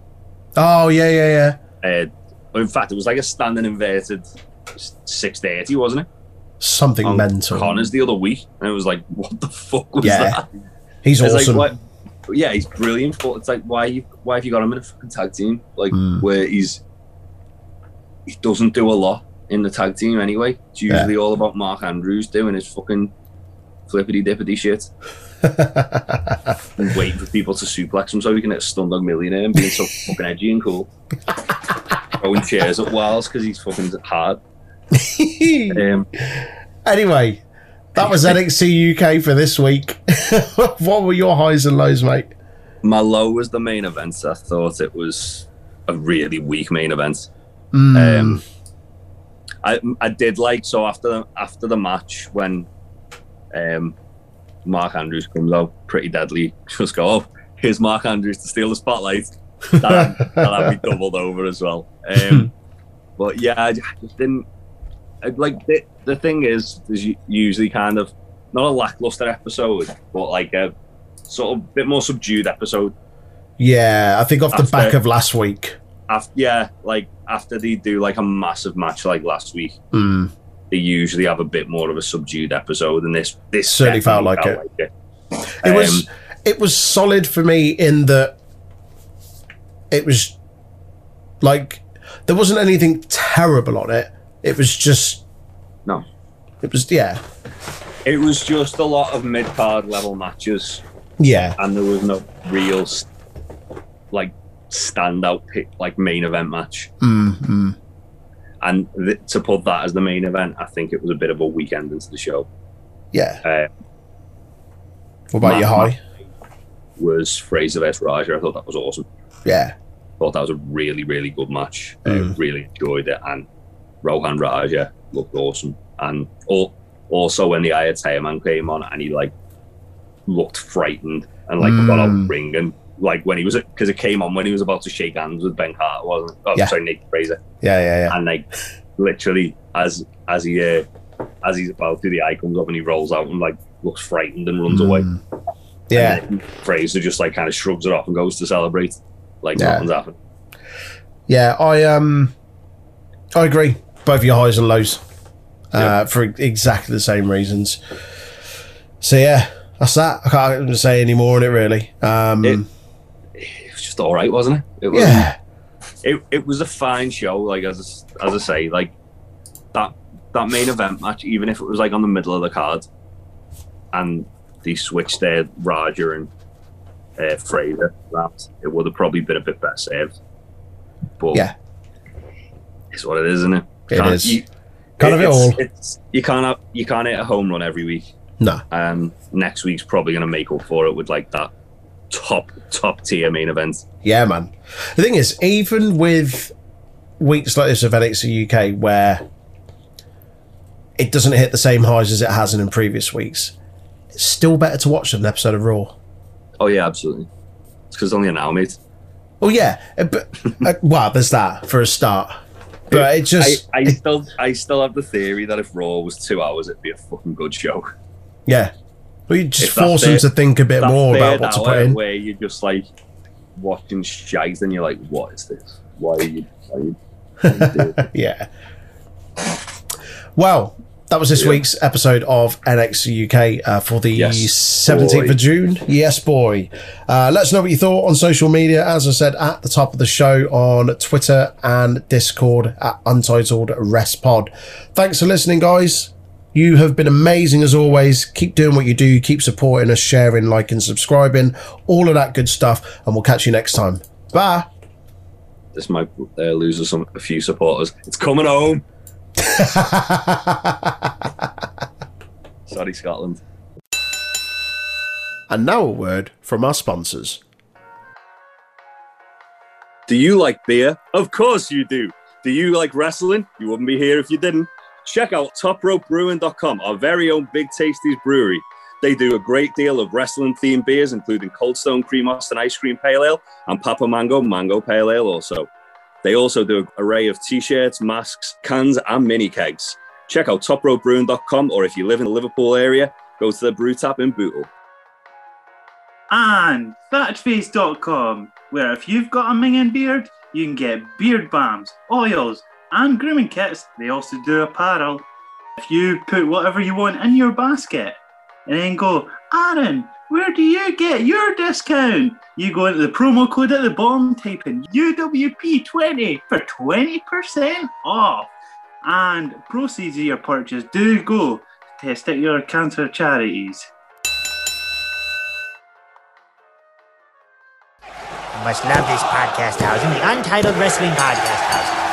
Oh yeah, yeah, yeah. Uh, in fact, it was like a standing inverted six thirty, wasn't it? Something On mental. Conners the other week, and it was like, what the fuck was Yeah. that? He's It's awesome. like, what, yeah, he's brilliant. But it's like, why you why have you got him in a fucking tag team? Like Hmm. where he's he doesn't do a lot in the tag team anyway. It's usually all about Mark Andrews doing his fucking flippity dippity shit <laughs> and waiting for people to suplex him so he can hit a Stundog Millionaire and being so fucking edgy and cool. <laughs> Throwing chairs at walls because he's fucking hard. <laughs> Um, anyway, that was NXT UK for this week. what were your highs and lows, mate? My low was the main event. I thought it was a really weak main event. Mm. Um, I I did like so after the, after the match when um, Mark Andrews comes out pretty deadly. <laughs> Just go, oh, here's Mark Andrews to steal the spotlight. <laughs> That that me doubled over as well. Um, <laughs> but yeah, I just didn't I- like the, the thing is. There's usually kind of not a lackluster episode, but like a sort of bit more subdued episode. yeah, I think off the back of last week. After yeah, like after they do like a massive match like last week, Mm. they usually have a bit more of a subdued episode, and this this Certainly felt like it. It was Um, it was solid for me in that it was like there wasn't anything terrible on it. It was just no, it was yeah it was just a lot of mid card level matches, yeah and there was no real like standout pick like main event match. mm, mm. And th- to put that as the main event, I think it was a bit of a weekend into the show. yeah. Uh, What about your high? was Frazer vs Raja. I thought that was awesome. Yeah, thought that was a really, really good match. Uh, Mm. really enjoyed it. And Rohan Raja looked awesome. And al- also when the Ayatollah man came on and he like looked frightened and like got out Mm. ring and like when he was because it came on when he was about to shake hands with Ben Carter, wasn't it? Oh, Yeah. sorry, Nick Frazer. yeah, yeah, yeah. And like literally as as he uh, as he's about to, the eye comes up and he rolls out and like looks frightened and runs away. Mm. Yeah, And then Frazer just like kind of shrugs it off and goes to celebrate. Like Yeah. nothing's happened. yeah. I um, I agree. Both your highs and lows, uh, for exactly the same reasons. So yeah, that's that. I can't say any more on it really. Um, It- just all right, wasn't it? It was. yeah, It, it was a fine show. Like as as I say, like that that main event match, even if it was like on the middle of the card, and they switched their Raja and uh, Frazer, that it would have probably been a bit better served. But Yeah. it's what it is, isn't it? it Can't- is You, kind of it it's- all. It's, you can't have, you can't hit a home run every week. No, Um, next week's probably going to make up for it with like that top top tier main event. Yeah, man. The thing is, even with weeks like this of NXT UK, where it doesn't hit the same highs as it has in in previous weeks, it's still better to watch than an episode of Raw. Oh yeah, absolutely. It's because it's only an hour, mate. Well, yeah, but uh, <laughs> well, there's that for a start. But it just, I, I still I still have the theory that if Raw was two hours, it'd be a fucking good show. yeah, well, you just If force them their- to think a bit more about what to put in. Where you're just like watching shite and you're like, what is this? Why are you? Why are you, why are you yeah. Well, that was this Yeah. week's episode of NX UK uh, for the Yes, 17th boy. of June. Yes, boy. Uh, let us know what you thought on social media. As I said at the top of the show on Twitter and Discord at Untitled Rest Pod. Thanks for listening, guys. You have been amazing as always. Keep doing what you do. Keep supporting us, sharing, liking, subscribing, all of that good stuff. And we'll catch you next time. Bye. this might uh, lose us some a few supporters. It's coming home. <laughs> Sorry, Scotland. And now a word from our sponsors. Do you like beer? Of course you do. Do you like wrestling? You wouldn't be here if you didn't. Check out topropebrewing.com, our very own Big Tasties brewery. They do a great deal of wrestling themed beers, including Cold Stone Cream Austin Ice Cream Pale Ale and Papa Mango Mango Pale Ale also. They also do an array of t-shirts, masks, cans, and mini kegs. Check out topropebrewing.com or if you live in the Liverpool area, go to the brew tap in Bootle. and thatchface.com, where if you've got a minging beard, you can get beard balms, oils, and grooming kits. They also do apparel. If you put whatever you want in your basket and then go, Aaron, where do you get your discount? You go into the promo code at the bottom, type in UWP20 for 20% off. And proceeds of your purchase do go to testicular cancer charities. You must love this podcast house and the Untitled Wrestling Podcast House.